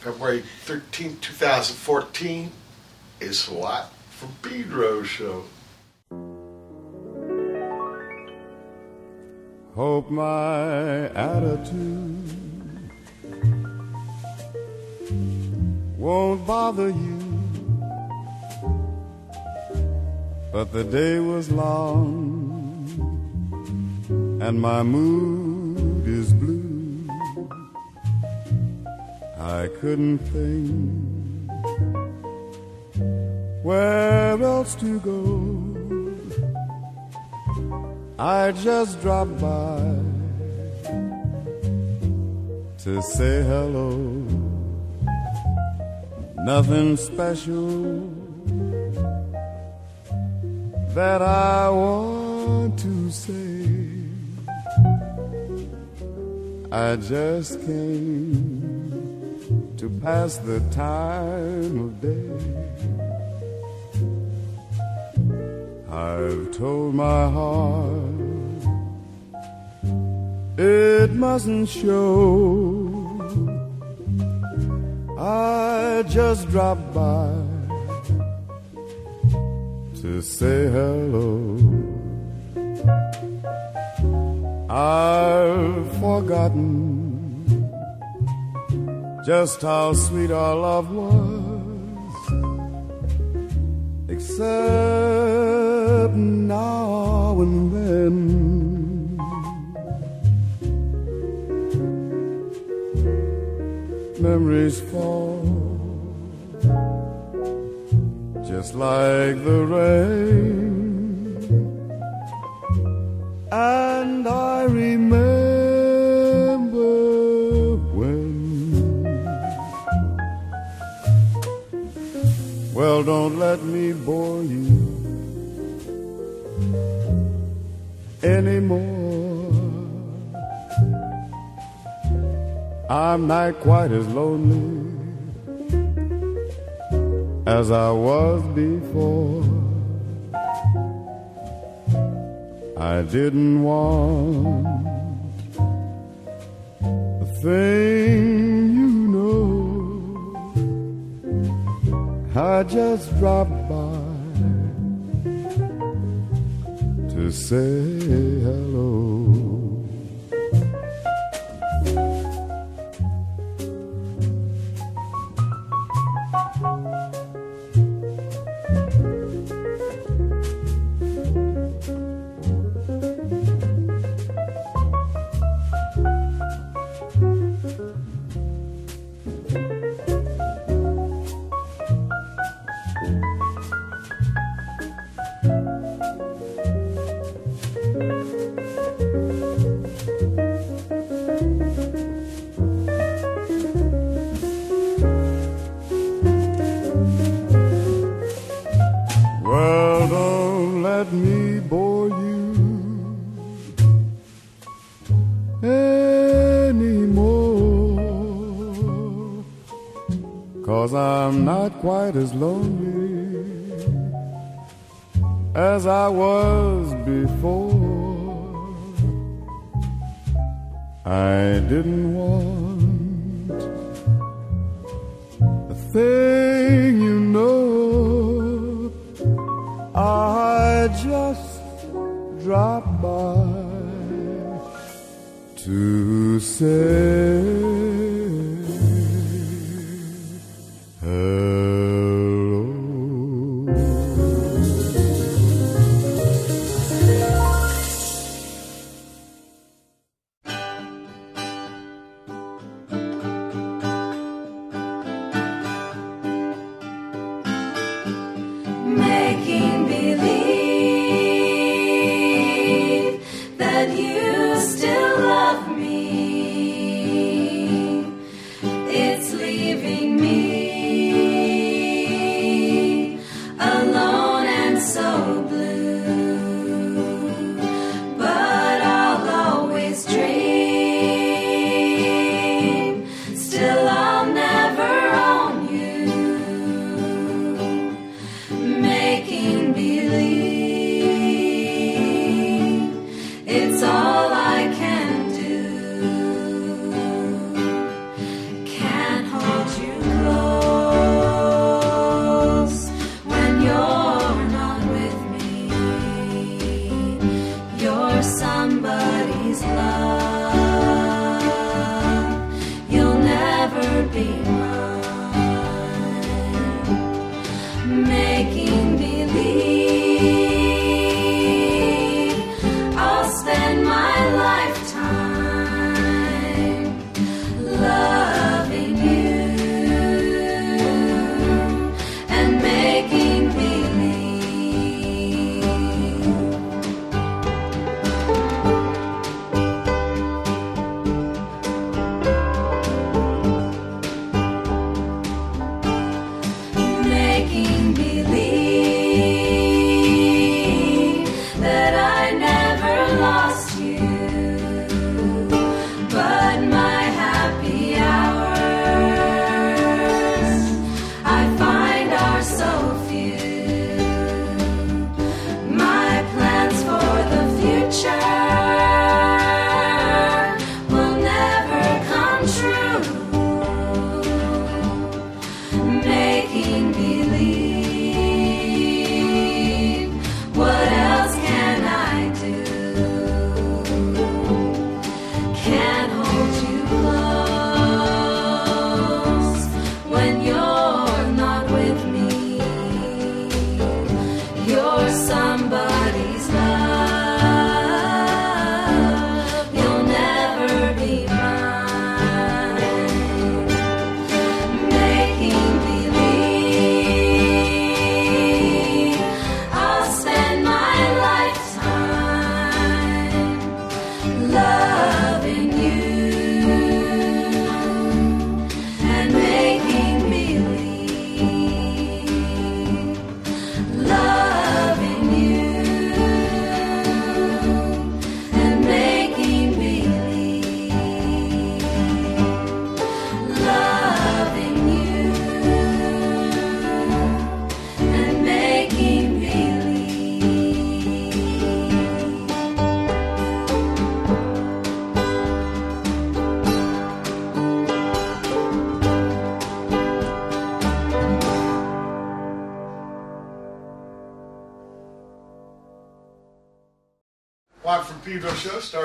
February 13, 2014 is Swat from Pedro Show. Hope my attitude won't bother you. But the day was long and my mood is blue. I couldn't think where else to go. I just dropped by to say hello. Nothing special that I want to say. I just came to pass the time of day. I've told my heart it mustn't show. I just dropped by to say hello. I've forgotten just how sweet our love was, except now and then. Memories fall. Just like the rain. And I remember Well, don't let me bore you anymore. I'm not quite as lonely as I was before. I didn't want a thing I just dropped by to say hello.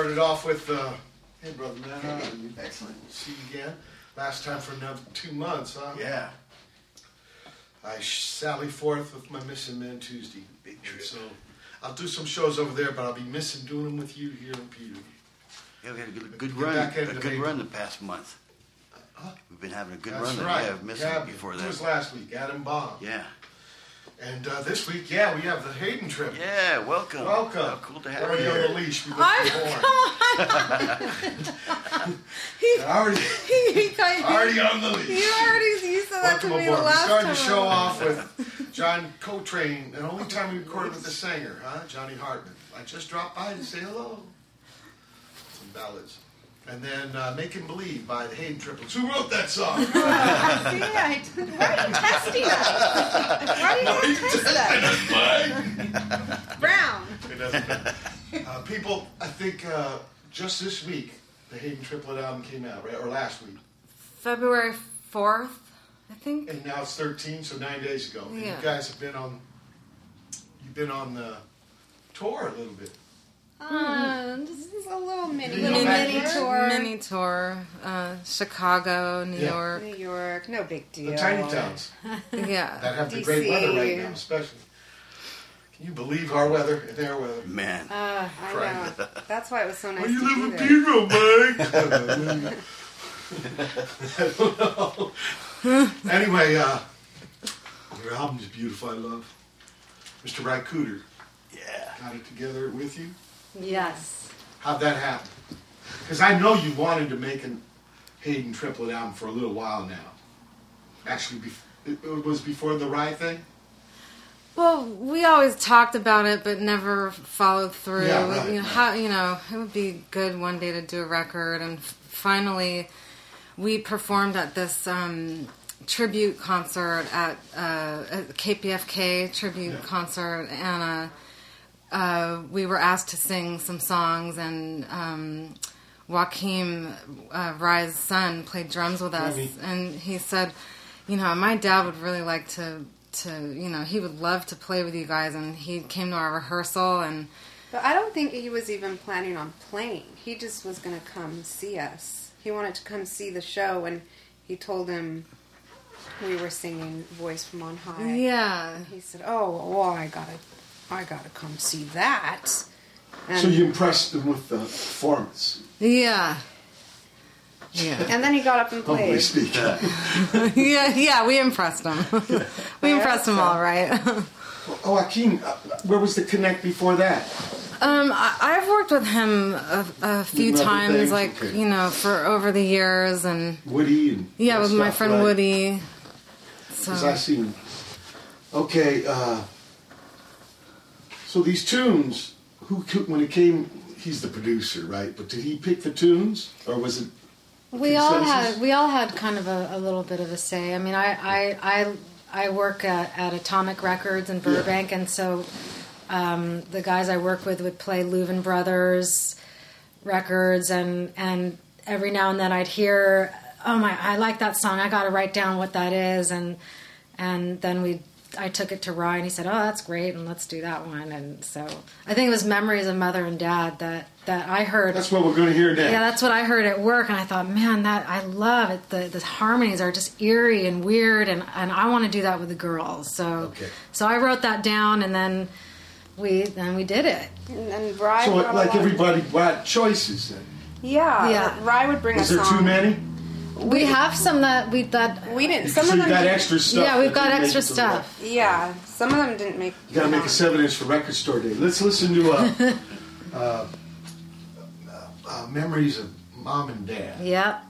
Started off with, uh, hey, brother man, how are you? Excellent. See you again. Last time for another two months, huh? Yeah. I sally forth with my Missing Man Tuesday. Big And trip. So I'll do some shows over there, but I'll be missing doing them with you here in Pedro. Yeah, we had a good, good run. A good the- run the past month. Huh? We've been having a good That's run. right. Yeah, I've missed it before It that. was last week, Adam Bob. Yeah. And uh, this week, yeah, we have the Haden trip. Yeah, welcome. Welcome. How cool to have Already you on the leash. We look I'm- the horn. already, he kind of, already on the leash. you already you said that to Welcome me the aboard. We last started time. the show off with John Coltrane, the only time we recorded with the singer, huh? Johnny Hartman. I just dropped by to say hello. Some ballads. And then uh, Making Believe by the Haden Triplets. Who wrote that song? See, I, why are you testing us? Why do you want to test us? Brown. It doesn't matter. Uh, people, I think uh, just this week, the Haden Triplet album came out, right? Or last week. February fourth, I think. And now it's 13, so nine days ago. And Yeah. you guys have been on, you've been on the tour a little bit. Uh, this is a little mini, little go mini tour. Mini tour, uh, Chicago, New Yeah. York. New York, no big deal. The tiny towns Yeah. that have the great weather right now, especially. Can you believe our weather and their weather? Man. Uh, I know. That's why it was so nice Well, you to live be in there. Pedro, Mike. I don't know. anyway, uh, your album is beautiful. I love. Mr. Ry Cooder Yeah. got it together with you. Yes. How'd that happen? Because I know you wanted to make an Haden triplet album for a little while now. Actually, it, was before the Ry thing. Well, we always talked about it, but never followed through. Yeah, right, you know, right. how you know it would be good one day to do a record, and f- finally, we performed at this um, tribute concert at, uh, at KPFK tribute Yeah. concert, and uh, uh, we were asked to sing some songs, and um, Joachim uh, Ry's son played drums with us, Really? and he said, you know, my dad would really like to to you know he would love to play with you guys, and he came to our rehearsal, and But I don't think he was even planning on playing. He just was going to come see us. He wanted to come see the show, and he told him we were singing "Voice from on High." Yeah. He said, "Oh, well, I gotta, I gotta come see that." And, So you impressed them with the performance, Yeah. Yeah. and then he got up and humbly played. speaking. yeah, yeah, we impressed him. we impressed him all right. Oh, Joachim, uh, where was the connect before that? Um, I, I've worked with him a, a few times, things? like Okay. you know, for over the years, and Woody and yeah, that with my friend right? Woody. So Because I seen. Okay, uh, so these tunes, who when it came, he's the producer, right? But did he pick the tunes, or was it? we all had we all had kind of a, a little bit of a say. I mean, I I I, I work at, at Atomic Records in Burbank, and so um, the guys I work with would play Louvin Brothers records, and and every now and then I'd hear, oh my, I like that song. I got to write down what that is, and and then we. I took it to Ryan. And he said, "Oh, that's great, and let's do that one." And so I think it was "Memories of Mother and Dad" that that I heard. That's what we're going to hear next. Yeah, that's what I heard at work, and I thought, man, that I love it. The the harmonies are just eerie and weird, and and I want to do that with the girls. So Okay. so I wrote that down, and then we then we did it. And, and Ry so like everybody had choices. Then. yeah, Yeah. Ry would bring Was a there song. too many? We have some that we that We didn't. Some so of you them. got extra stuff. yeah, we've got extra it to the stuff. Yeah, some of them didn't make. You got to make a seven inch for record store day. Let's listen to uh, uh, uh, uh, memories of mom and dad. Yep.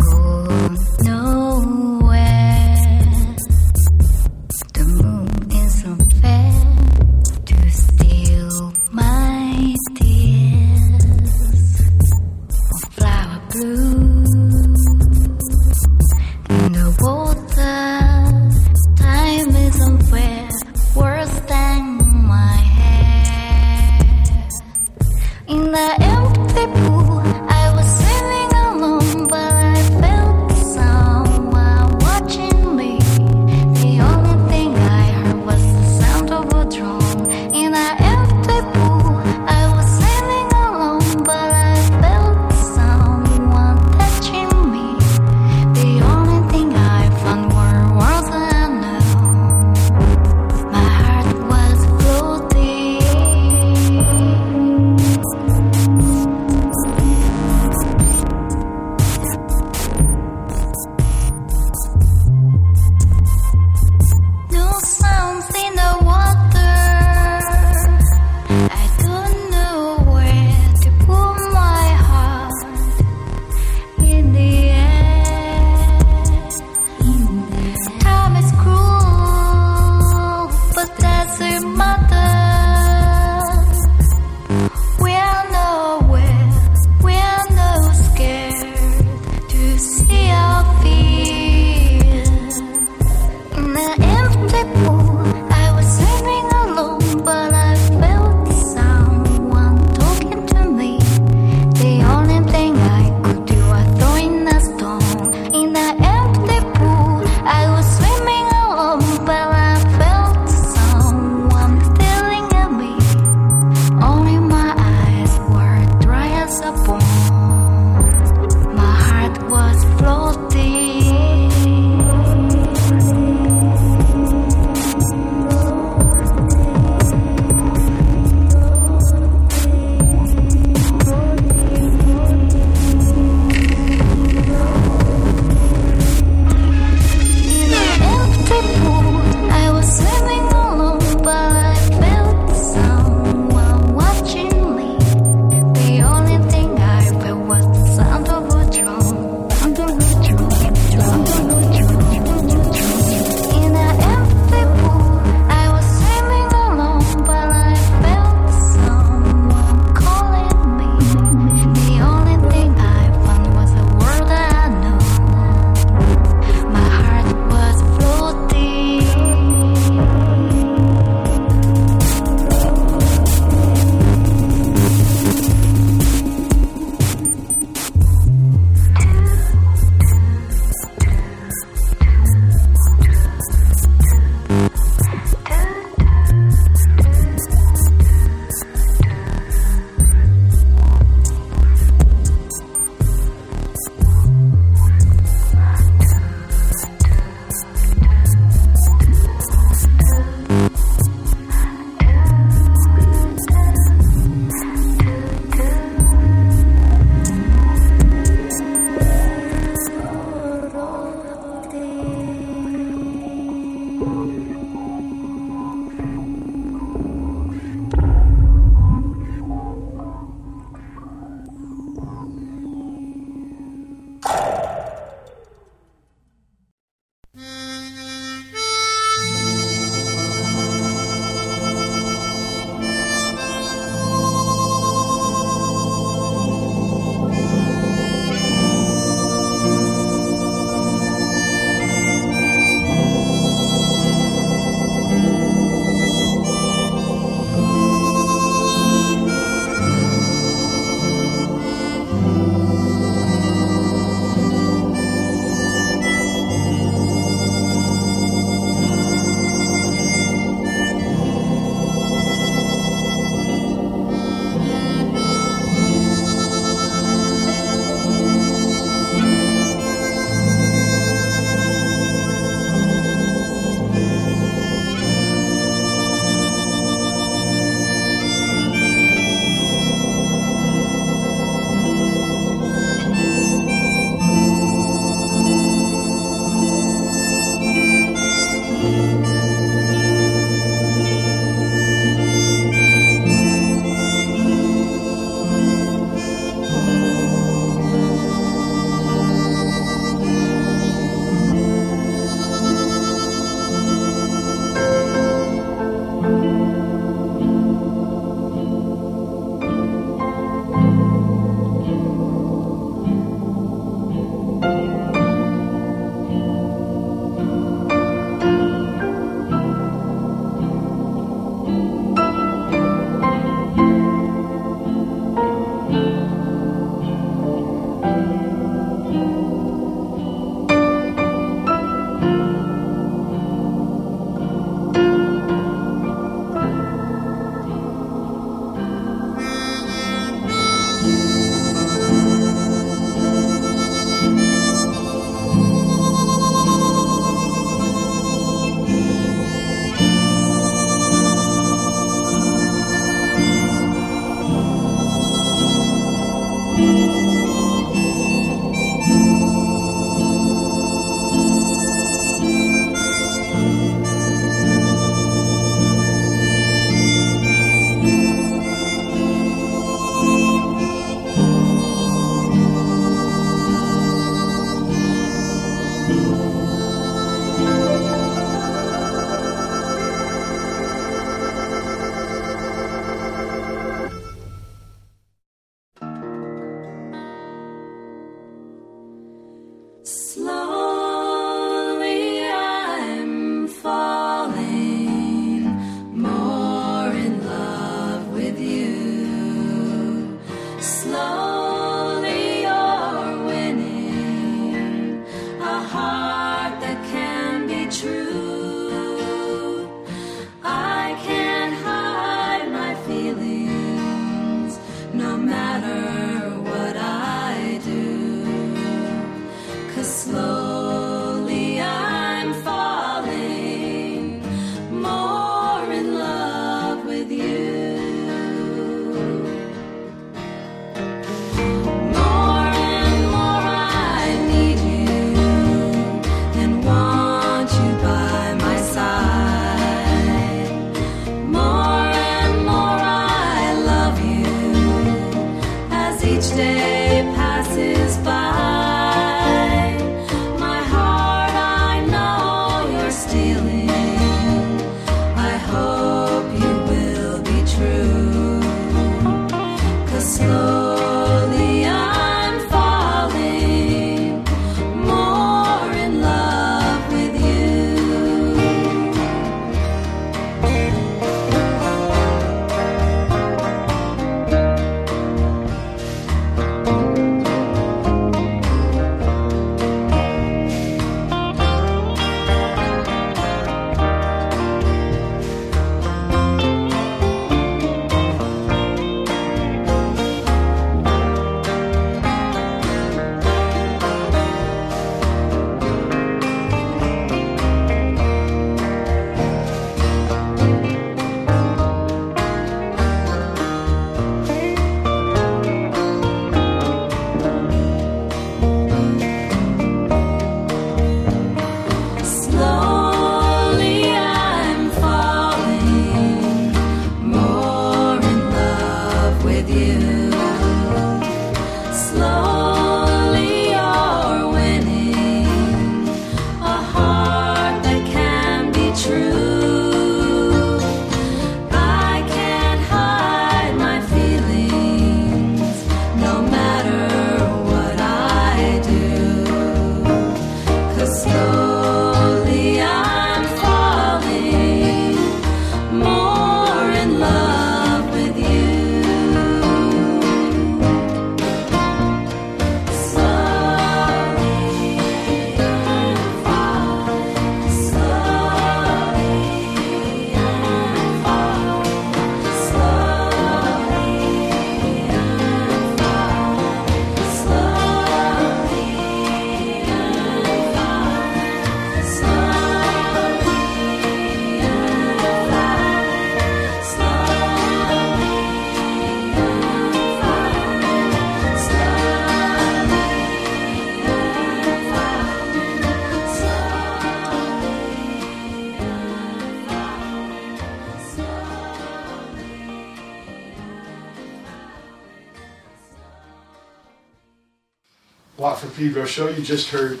Pedro show. You just heard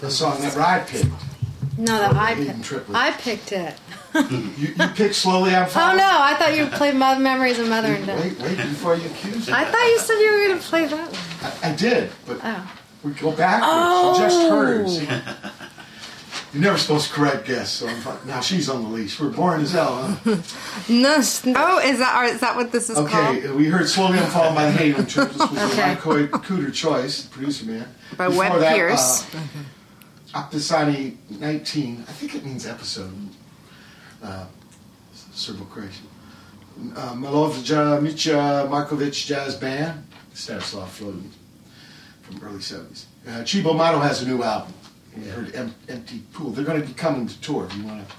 the song that Ry picked. No, that I picked. I picked it. You, you picked slowly. I'm Oh falling. no, I thought you played Mo- Memories of Mother and Dad. Wait, wait before you accuse me. I thought you said you were going to play that one. I, I did, but Oh. we go backwards. You just oh. heard. See? You're never supposed to correct guests, so I'm fine. Now she's on the leash. We're boring as hell, huh? No, oh, is that is that what this is called? Okay, we heard Slowly I'm by the Triplets, which Okay. was my Cooder choice, producer man. By Before Webb that, Pierce. Uh, Otpisani 19, I think it means episode. Uh, Serbo Croatian. Uh, Mica Markovic Jazz Band, Stanislav Floden from early 70s. Uh, Cibo Matto has a new album. We heard em- Empty Pool. They're going to be coming to tour. If you want to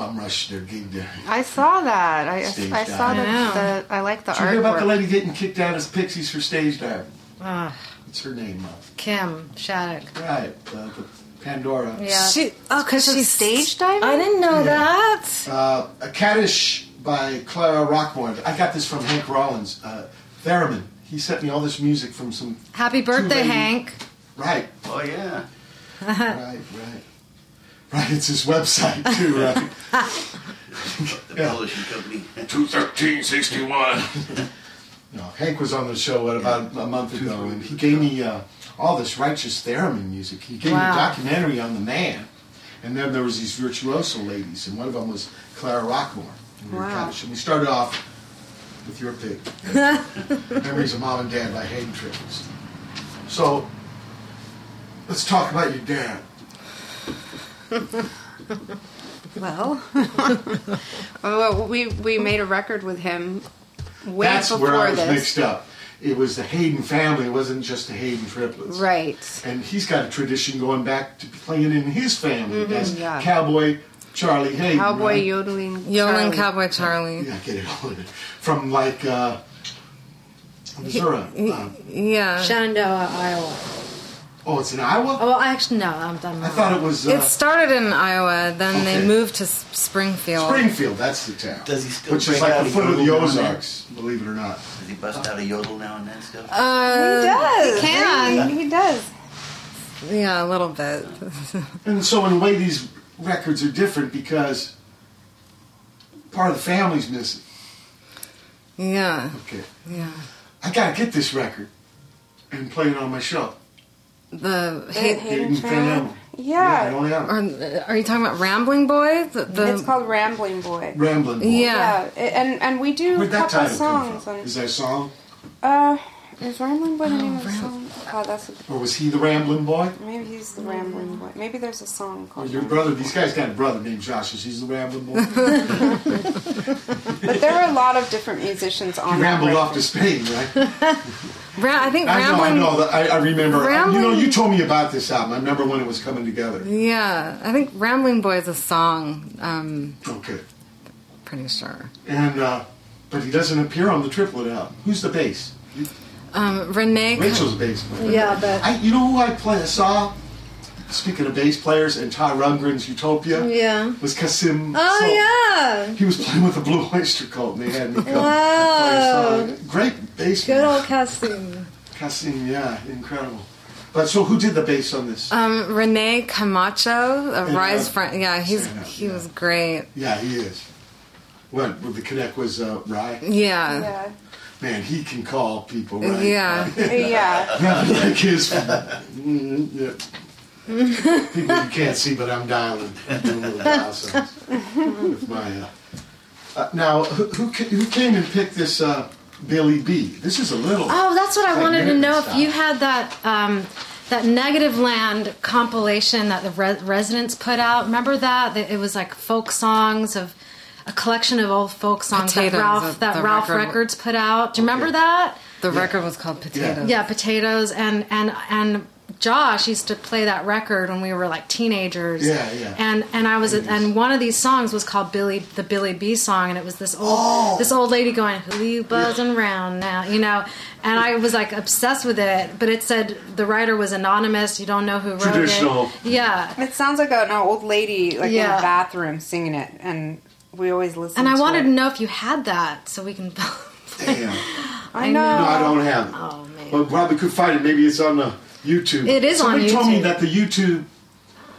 bum rush their gig there. I saw that. I, Stage I saw that. I know. the, the. I like the Did you hear about the lady getting kicked out as Pixies for stage diving? Ah, What's her name? Uh, Kim Shattuck. right, uh, the Pandora. Yeah. She, oh, because she's stage diving? I didn't know that. Uh, a Kaddish by Clara Rockmore. I got this from Hank Rollins. Uh, Theremin. He sent me all this music from some. Happy birthday, Hank. Right, Oh yeah. right, right. Right, it's his website too, right? The Yeah. publishing company. 21361. no, Hank was on the show what, about a month ago, and he gave me uh, all this righteous theremin music. He gave me a documentary on the man, and then there was these virtuoso ladies, and one of them was Clara Rockmore. We Wow. And we started off with your pick, Memories of Mom and Dad by Haden Triplets. So, let's talk about your dad. Well, well, we we made a record with him way That's before where I was this. mixed up. It was the Haden family. It wasn't just the Haden triplets. Right. And he's got a tradition going back to playing in his family as Mm-hmm, yeah. Cowboy Charlie Haden. Cowboy right? yodeling. Yodeling Charlie. Cowboy Charlie. Yeah, get it all in it. From like uh, Missouri. Uh, Yeah. Shenandoah, Iowa. Oh, it's in Iowa. Well, actually, no, I'm done. I thought it was uh, It started in Iowa, then Okay. they moved to Springfield. Springfield. That's the town. Does he still Which is like the foot of the yodel now and then? Ozarks, believe it or not. Does he bust out a yodel now and then still? Uh, he does. He can. He, he does. yeah, a little bit. And so in a way, these records are different because part of the family's missing. yeah, Okay, yeah. I gotta get this record and play it on my show. The The hey, Haden Haden Family. Family. Yeah. don't have it. are, are you talking about Rambling Boy? The, the It's called Rambling Boy. Rambling. Boy. Yeah. Yeah, and and we do a Where'd that couple title come songs from? on. Is that a song, Uh, is Rambling Boy the name of the song? Oh, that's a, or was he the Rambling Boy? maybe he's the Rambling Boy. Maybe there's a song Or called. your Rambling brother? These guys got a brother named Josh. Is he the Rambling Boy? But there were a lot of different musicians on he rambled off to Spain, right? Ra- I think I know, I Rambling. know. I, I remember. You know, you told me about this album. I remember when it was coming together. Yeah, I think Rambling Boy is a song. Um, Okay. pretty sure. And uh, but he doesn't appear on the triplet album. Who's the bass? Um, Renee. Rachel's bass player. Yeah, but I, you know who I play, saw? Speaking of bass players, and Ty Rundgren's Utopia yeah. was Kasim. Oh Sul- yeah. He was playing with the Blue Oyster Cult, and they had me come Wow. play a song. Great bass. Good player. old Cassim. Kasim, yeah, incredible. But so, who did the bass on this? Um, Renee Camacho, a Yeah. Ry's friend. Yeah, he's Stand he yeah. was great. yeah, he is. What? With the connect was uh, Ry. Yeah. Yeah. Man, he can call people right. Yeah. Yeah. Not like his. Mm, yeah. People you can't see, but I'm dialing, doing little dial sounds with my. Uh, uh, now, who, who ca- who came and picked this uh, Billy B? This is a little. Oh, that's what I wanted to American know. If style. you had that um, that Negative Land compilation that the re- residents put out, remember that? That It was like folk songs of a collection of old folk songs Potatoes, that Ralph that the Ralph uh, records. Records put out. Do you remember Okay. that? Yeah. The record was called Potatoes. Yeah. Yeah, potatoes and and and Josh used to play that record when we were like teenagers. Yeah, yeah. And and I was and one of these songs was called Billy the Billy B song and it was this old oh. this old lady going who you buzzing round now you know and I was like obsessed with it but it said the writer was anonymous you don't know who wrote it. Traditional. it. Yeah. It sounds like an old lady like in Yeah. a bathroom singing it, and we always listen. And I to wanted it. to know if you had that so we can. Damn. I I know. No, I don't have it. oh man. But probably could find it. Maybe it's on the YouTube. It is on Somebody told me that the YouTube.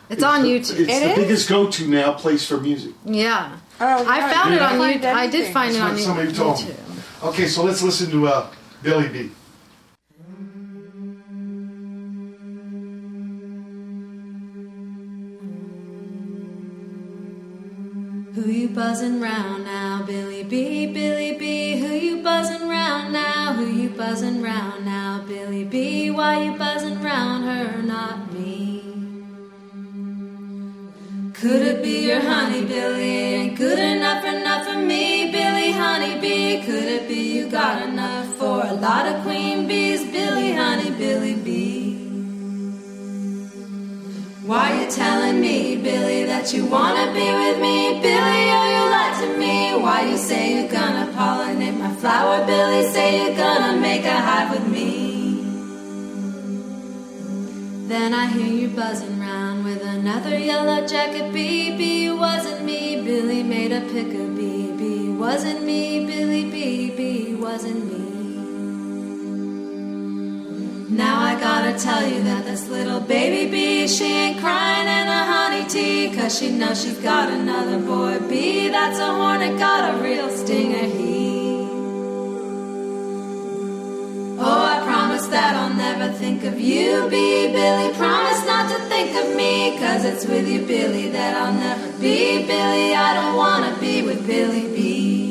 It's on the- YouTube. It's It the is? biggest go-to now place for music. Yeah. Oh, I yeah, found you it on YouTube. I did anything. find it on what somebody told me. YouTube. Okay, so let's listen to uh, Billy B. Who you buzzing round now, Billy B, Billy B? Who you buzzing round now? Who you buzzing round now, Billy B? Why you buzzing round her, not me? Could it be your honey, Billy? Ain't good enough enough for me, Billy Honey Bee. Could it be you got enough for a lot of queen bees, Billy Honey, Billy B? Why you telling me, Billy, that you wanna be with me? Billy, oh, you lied to me. Why you say you're gonna pollinate my flower? Billy, say you're gonna make a hive with me. Then I hear you buzzing round with another yellow jacket bee. Bee wasn't me, Billy made a pick of bee. Bee wasn't me, Billy Bee. Bee wasn't me. Now I gotta tell you that this little baby bee, she ain't crying in a honey tea, cause she knows she's got another boy bee. That's a hornet, got a real stinger he. Oh, I promise that I'll never think of you, bee, Billy. Promise not to think of me, cause it's with you, Billy, that I'll never be, Billy. I don't wanna be with Billy B.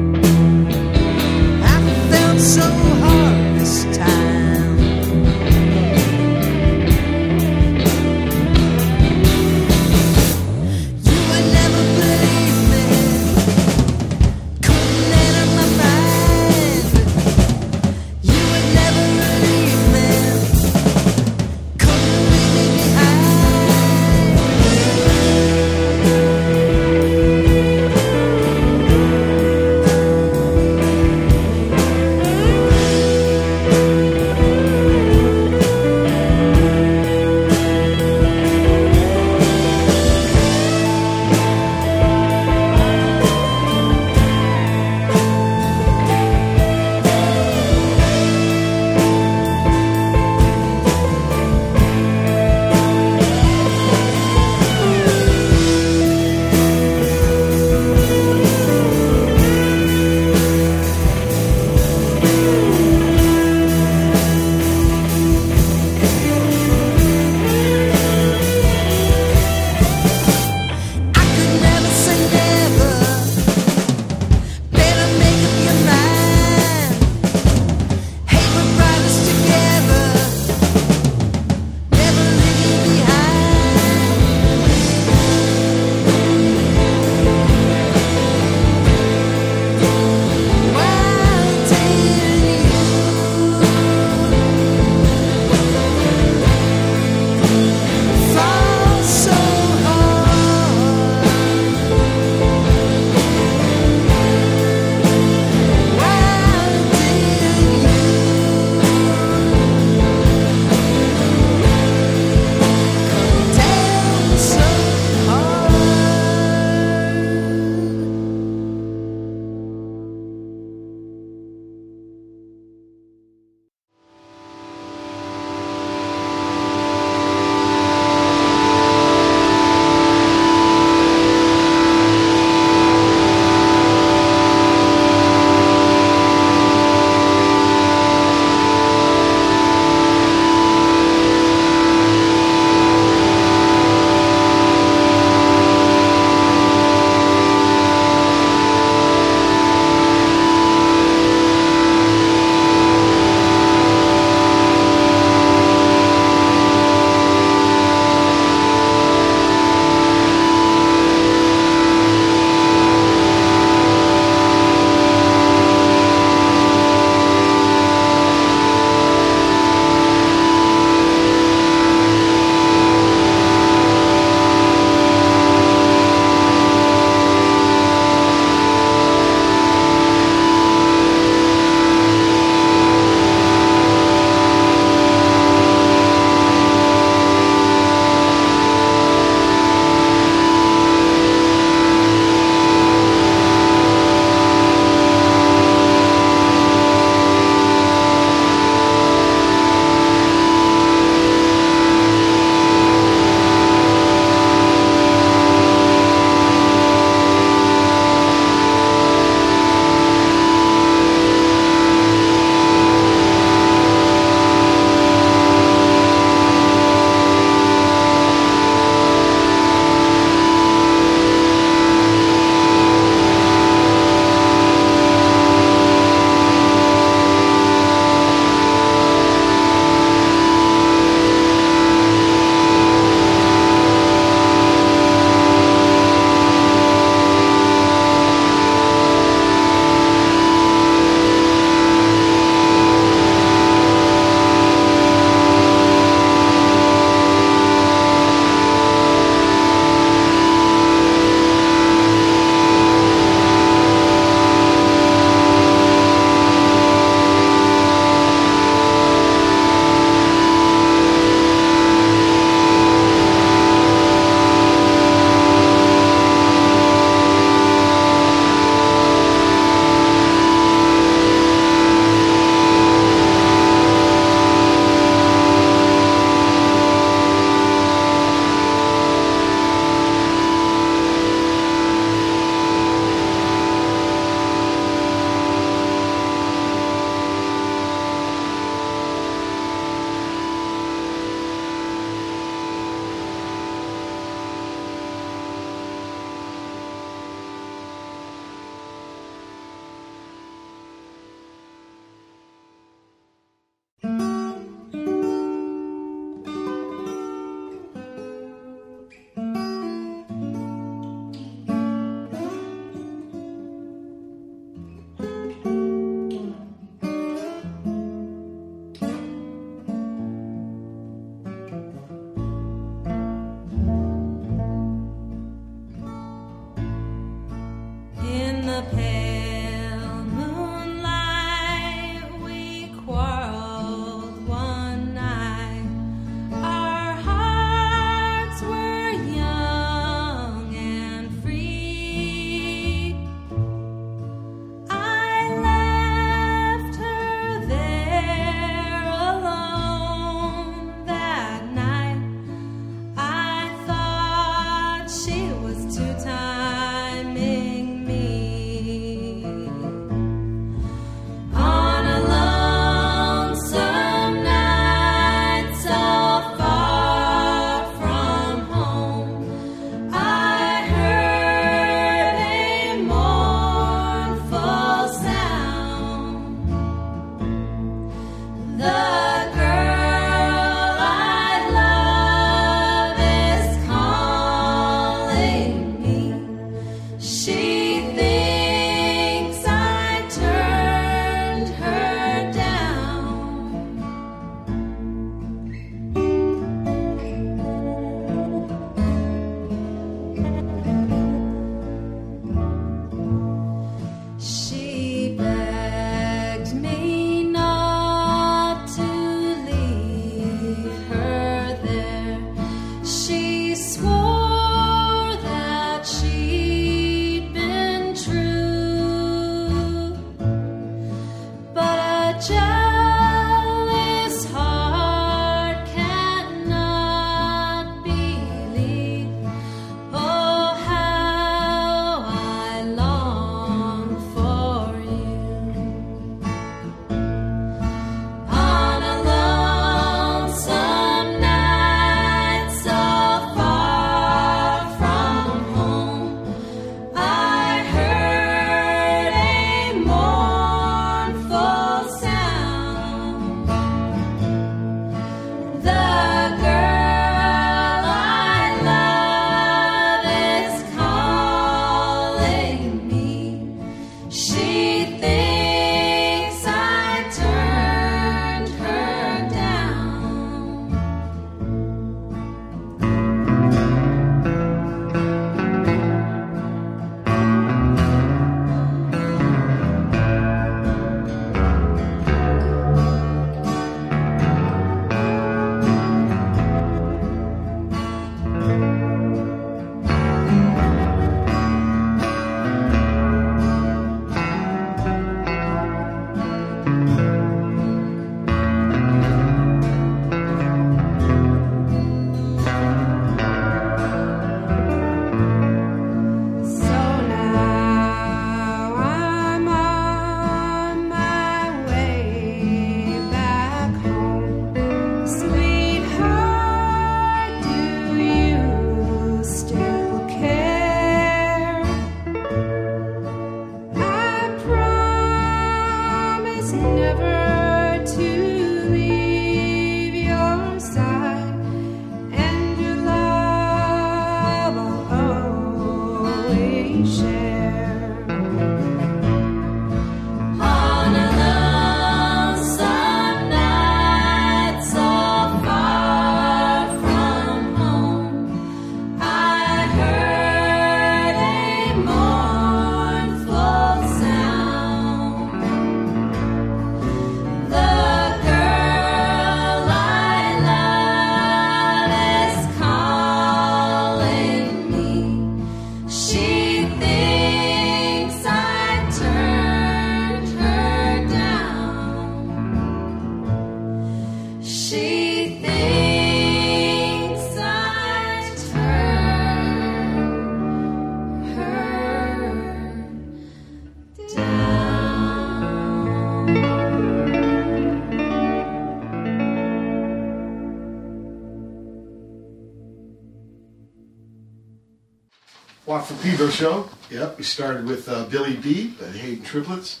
show. Yep, we started with uh, Billy B, the Haden Triplets.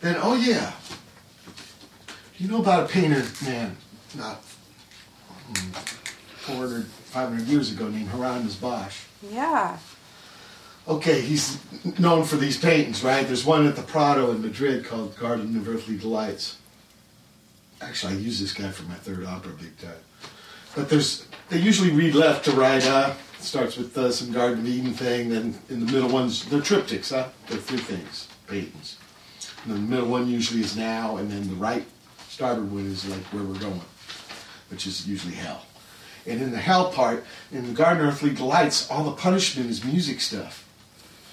Then, oh yeah, do you know about a painter, man, not hmm, 400, 500 years ago named Hieronymus Bosch. Yeah. Okay, he's known for these paintings, right? There's one at the Prado in Madrid called Garden of Earthly Delights. Actually, I use this guy for my third opera big time. But there's, they usually read left to right. Uh, starts with uh, some Garden of Eden thing, then in the middle ones, they're triptychs, huh? They're three things, paintings. And then the middle one usually is now, and then the right starboard one is like where we're going, which is usually hell. And in the hell part, in the Garden of Earthly Delights, all the punishment is music stuff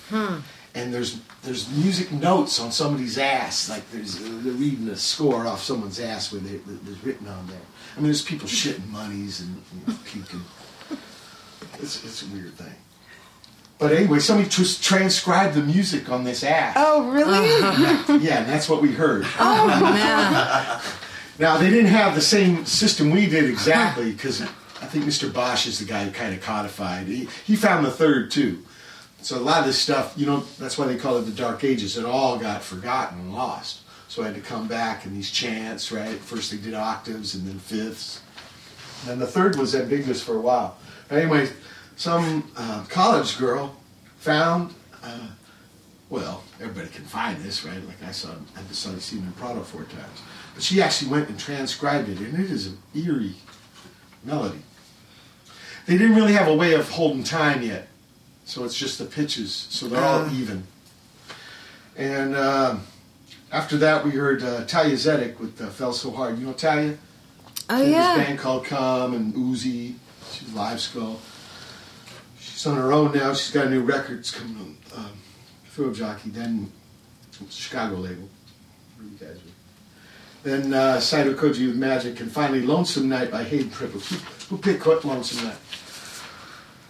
Hmm. and there's there's music notes on somebody's ass, like there's they're reading a score off someone's ass where they, there's written on there. I mean, there's people shitting monies and you know, puking. It's it's a weird thing. But anyway, somebody just transcribed the music on this app. Oh, really? Yeah, and that's what we heard. Oh man. Now they didn't have the same system we did exactly because I think Mr. Bosch is the guy who kind of codified. He he found the third too. So a lot of this stuff, you know, that's why they call it the Dark Ages. It all got forgotten and lost. So I had to come back and these chants, right? First they did octaves and then fifths. And then the third was ambiguous for a while. But anyway, some uh, college girl found, uh, well, everybody can find this, right? Like I saw, I just saw it seen in Prado four times. But she actually went and transcribed it, and it is an eerie melody. They didn't really have a way of holding time yet, so it's just the pitches, so they're all even. And um after that, we heard uh, Thalia Zedek with uh, "Fell So Hard." You know Thalia? Oh She yeah. This band called Come and Uzi. She's Live Skull. She's on her own now. She's got a new record. It's coming on um, Thrill Jockey. Then Chicago label. Where you guys were. Then uh, Saito Koji with Magic, and finally Lonesome Night by Haden Triplets. Who, who picked what Lonesome Night?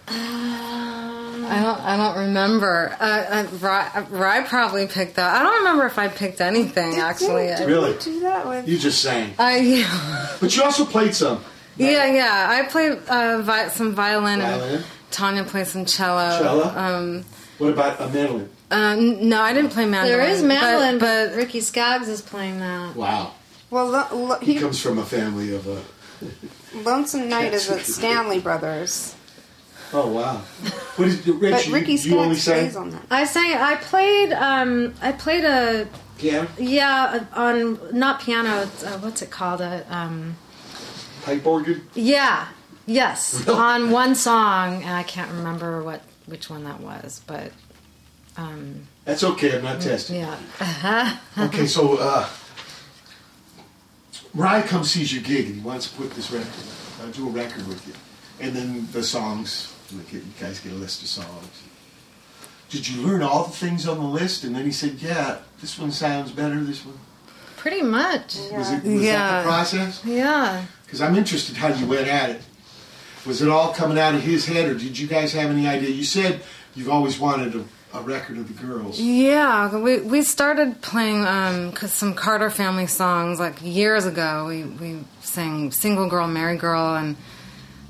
I don't. I don't remember. Uh, uh, Ry, Ry probably picked that. I don't remember if I picked anything actually. Did Really? we do that with? You just sang, I yeah, but you also played some. yeah, yeah. I played uh, vi- some violin, Violin. and Tanya plays some cello. Cello? Um, What about a mandolin? uh, no, I didn't play mandolin. There is mandolin, but, but, Ricky Skaggs is playing that. Wow, Well, lo- lo- he he, comes from a family of. Uh, Lonesome Night is with Stanley Brothers, oh wow, what is Rich? but Ricky you, only Skaggs sang plays on that. I sang. I played. Um, I played a piano, yeah on not piano. Uh, what's it called? A um, pipe organ. yeah. Yes, Really? on one song, and I can't remember what which one that was, but um, That's okay. I'm not testing. yeah. Okay, so uh, Ryan comes sees your gig and he wants to put this record, uh, do a record with you, and then the songs. You guys get a list of songs. Did you learn all the things on the list? And then he said, "Yeah, this one sounds better. This one." Pretty much. Was it? Was that the process? Yeah. Because I'm interested how you went at it. Was it all coming out of his head, or did you guys have any idea? You said you've always wanted a, a record of the girls. Yeah, we we started playing um 'cause some Carter family songs like years ago. We we sang "Single Girl, Married Girl" and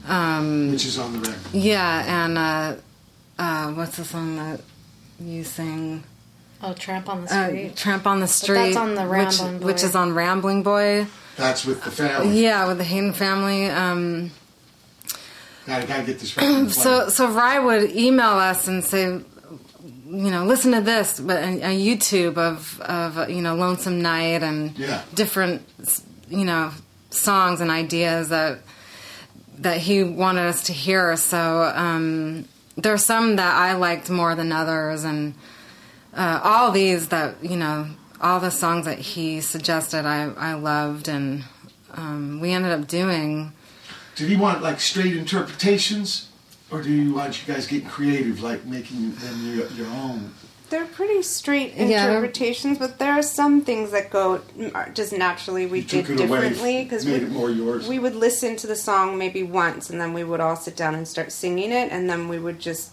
um, Which is on the record. yeah, and uh, uh, what's the song that you sing? Oh, Tramp on the Uh, Street. "Tramp on the Street," that's on the which, Rambling Boy. which is on "Rambling Boy." That's with the family. Yeah, with the Haden family. Um, Gotta, gotta get this record. So so Ry would email us and say, you know, listen to this, but a, a YouTube of of you know Lonesome Night and Yeah. different you know songs and ideas that that he wanted us to hear. So um, there are some that I liked more than others, and uh, all these that you know all the songs that he suggested I I loved, and um, we ended up doing. Did he want like straight interpretations, or do you want you guys getting creative, like making them your, your own? They're pretty straight Yeah, interpretations, but there are some things that go mm, uh, just naturally we You took did it differently because made we, it more yours. we would listen to the song maybe once, and then we would all sit down and start singing it, and then we would just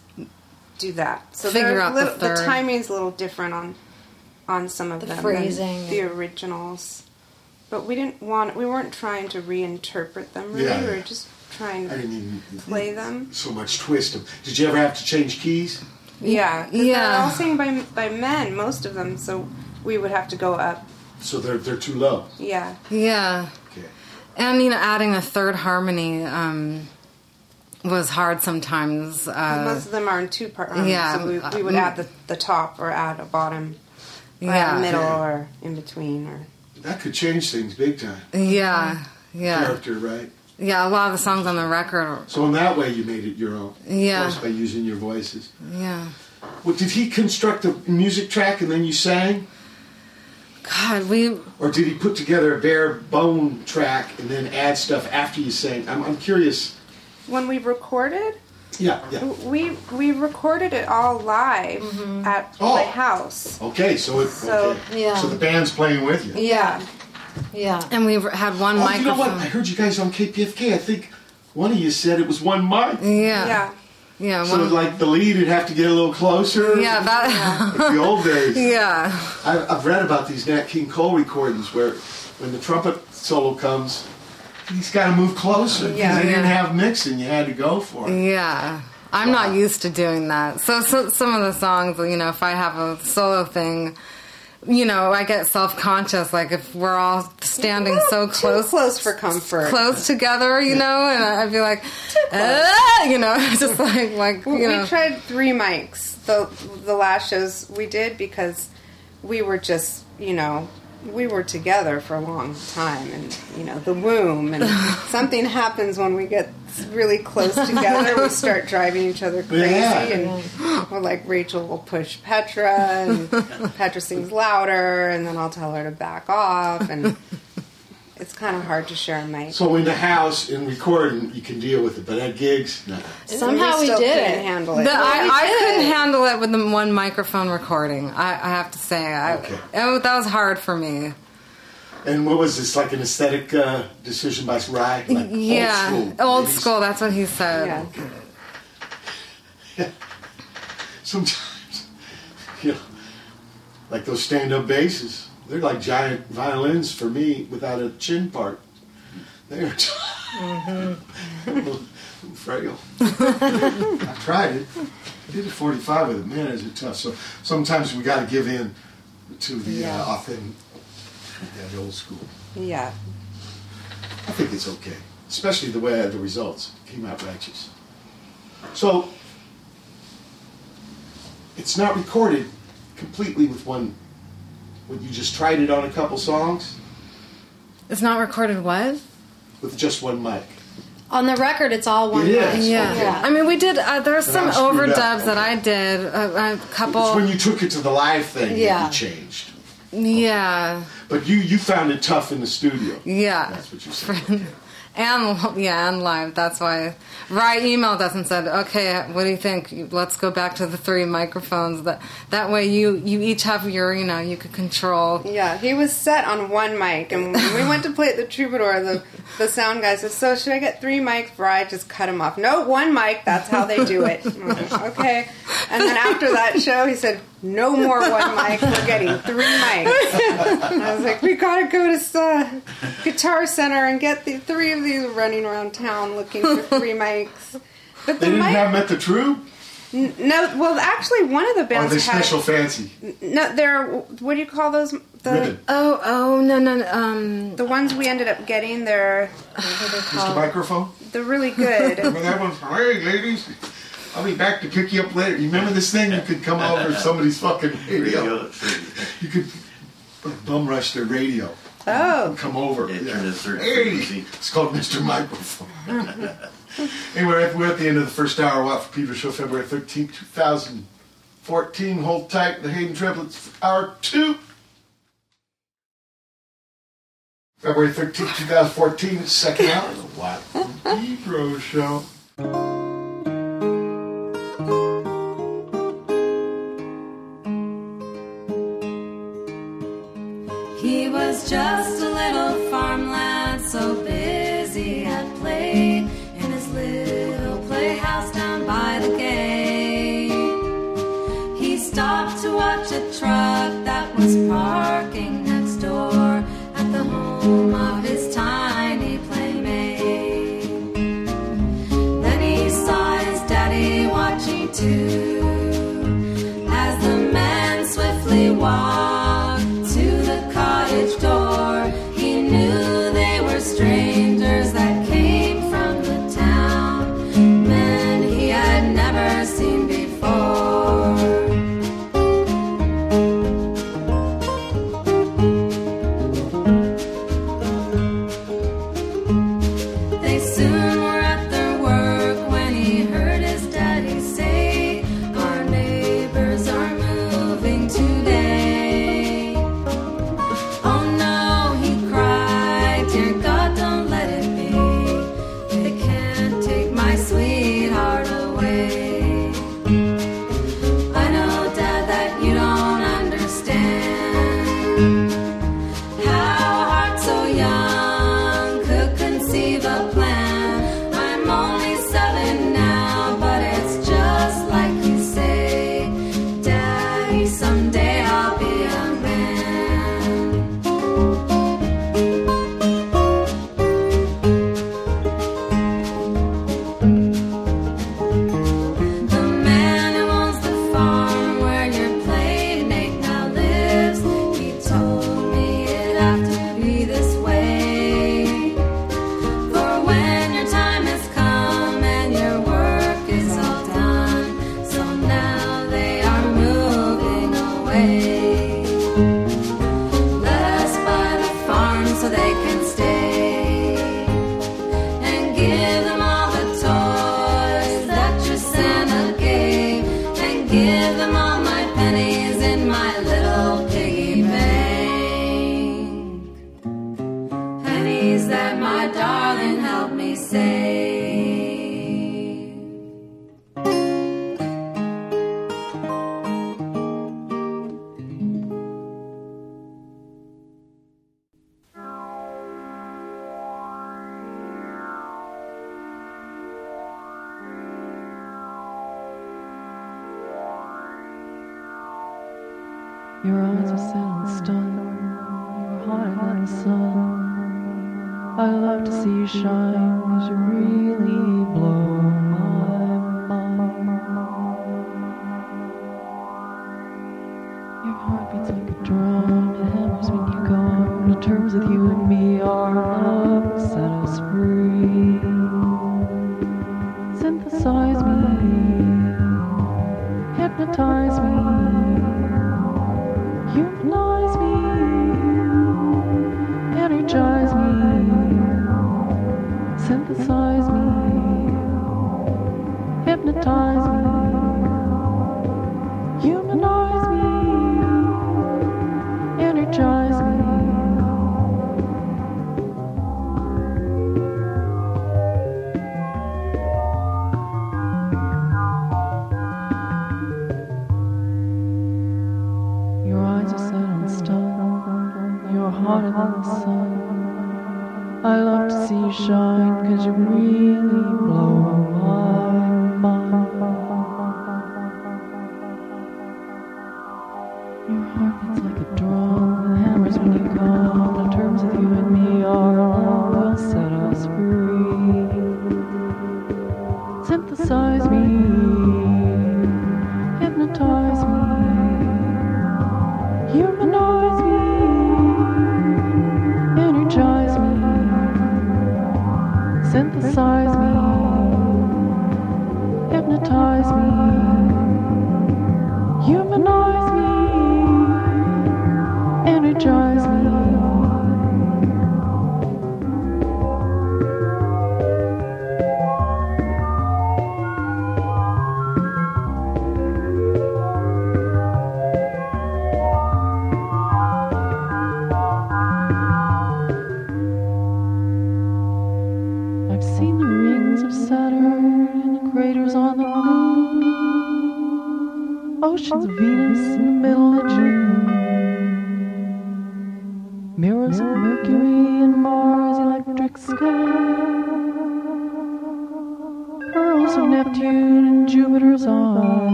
do that. So Figure out a the little, the, third. timing's a little different on on some of The them phrasing. than the originals. But we didn't want. We weren't trying to reinterpret them. Really, Yeah, we were just trying I to didn't even play them. so much twist them. Did you ever have to change keys? yeah Yeah. They're all sung by by men, most of them. So we would have to go up. So they're they're too low. Yeah, Yeah. Okay. And you know, adding a third harmony um, was hard sometimes. Uh, most of them are in two part. harmonies, yeah, so we, we would uh, add the the top or add a bottom, Yeah. add a middle Yeah. or in between or. That could change things big time. yeah, yeah, Character, right? yeah. A lot of the songs on the record. Are, So in that way, you made it your own. Yeah. Of by using your voices. yeah. Well, did he construct a music track and then you sang, God, we or did he put together a bare bone track and then add stuff after you sang? I'm, I'm curious. When we recorded, Yeah, yeah. we we recorded it all live mm-hmm. at Oh. my house. Okay, so it, So, okay. yeah. so the band's playing with you. Yeah, Yeah. and we had one Oh, you know what? I heard you guys on KPFK. I think one of you said it was one mic. Yeah, yeah. yeah, So one, like the lead would have to get a little closer. yeah. That, Like the old days. yeah, I've, I've read about these Nat King Cole recordings where when the trumpet solo comes, he's got to move closer because Yeah. they didn't have mixing. You had to go for it. yeah. I'm not used to doing that. So, so some of the songs, you know, if I have a solo thing, you know, I get self conscious. Like if we're all standing so Too close, close for comfort. close together, you know, and I'd be like, ah, you know, just like like We, you know, we tried three mics. The the last shows we did because we were just you know we were together for a long time and you know the womb and something happens when we get really close together we start driving each other crazy Yeah. and we're like Rachel will push Petra and Petra sings louder and then I'll tell her to back off and it's kind of hard to share a mic. So in the house in recording, you can deal with it, but at gigs, no. Somehow we, still did couldn't it. handle it. The- I, I couldn't handle it with the one microphone recording. I, I have to say, I, Okay. it, that was hard for me. And what was this like an aesthetic uh, decision by Ry? Like yeah, old school. old school. That's what he said. yeah. Sometimes, you know, like those stand-up basses, they're like giant violins for me without a chin part. They're frail. I tried it. I did a 45 with it. Man, is it tough. So sometimes we got to give in to the Yeah. uh, authentic, that old school. Yeah. I think it's okay, especially the way I had the results came out righteous. So it's not recorded completely with one. When you just tried it on a couple songs It's not recorded. What? with just one mic. On the record, it's all one It mic. is. Yeah. I mean, we did. Uh, there's Then some I screwed up. overdubs that I did. A, a couple. It's when you took it to the live thing that Yeah. you changed. yeah. But you you found it tough in the studio. Yeah. That's what you said. And yeah, and live. That's why Ry emailed us and said, "Okay, what do you think? Let's go back to the three microphones. That that way, you you each have your, you know, you could control." Yeah, he was set on one mic, and when we went to play at the Troubadour, the the sound guy said, "So should I get three mics?" Brian just cut him off. No, one mic. That's how they do it. Like, okay. And then after that show, he said, "No more one mic. We're getting three mics." And I was like, "We gotta go to uh, Guitar Center and get the three of these running around town looking for three mics." But the They didn't mic, have them at the Troop? no. Well, actually, one of the Or bands they had special fancy? no. They're what do you call those? The Ribbon. Oh, oh no, no, no. Um, The ones we ended up getting, they're what are they Mr. called? Microphone? They're really good. Remember that one? Hey, ladies, I'll be back to pick you up later. You remember this thing? You could come over somebody's fucking radio. Radio. You could bum rush their radio. oh, Come over. Yeah, turn a certain Hey, it's called Mr. Microphone. anyway, we're at the end of the first hour. Watt for Pedro Show, February 13th, 2014. Hold tight. The Haden Triplets, hour two. February 13th, 2014, second hour. The Watt from Pedro Show.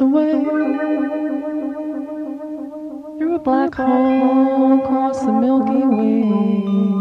away. Through a black hole across the Milky Way.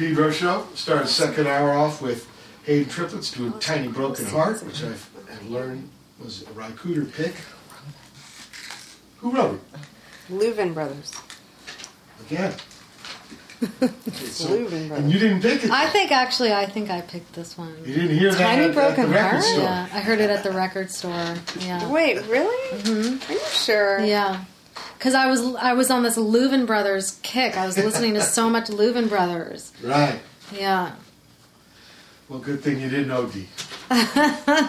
Plot for Pedro show. Started second hour off with Haden Triplets to a Tiny Broken Heart, which I have learned was a Ry Cooder pick. Who wrote it? Louvin Brothers. Again. It's Louvin Brothers. And you didn't pick it. I think actually, I think I picked this one. You didn't hear that Tiny at- at Broken the record Heart. store. Yeah, I heard it at the record store. Yeah. Wait, really? Mm-hmm. Are you sure? Yeah. Because I was I was on this Louvin Brothers kick. I was listening to so much Louvin Brothers. Right. Yeah. Well, good thing you didn't OD. And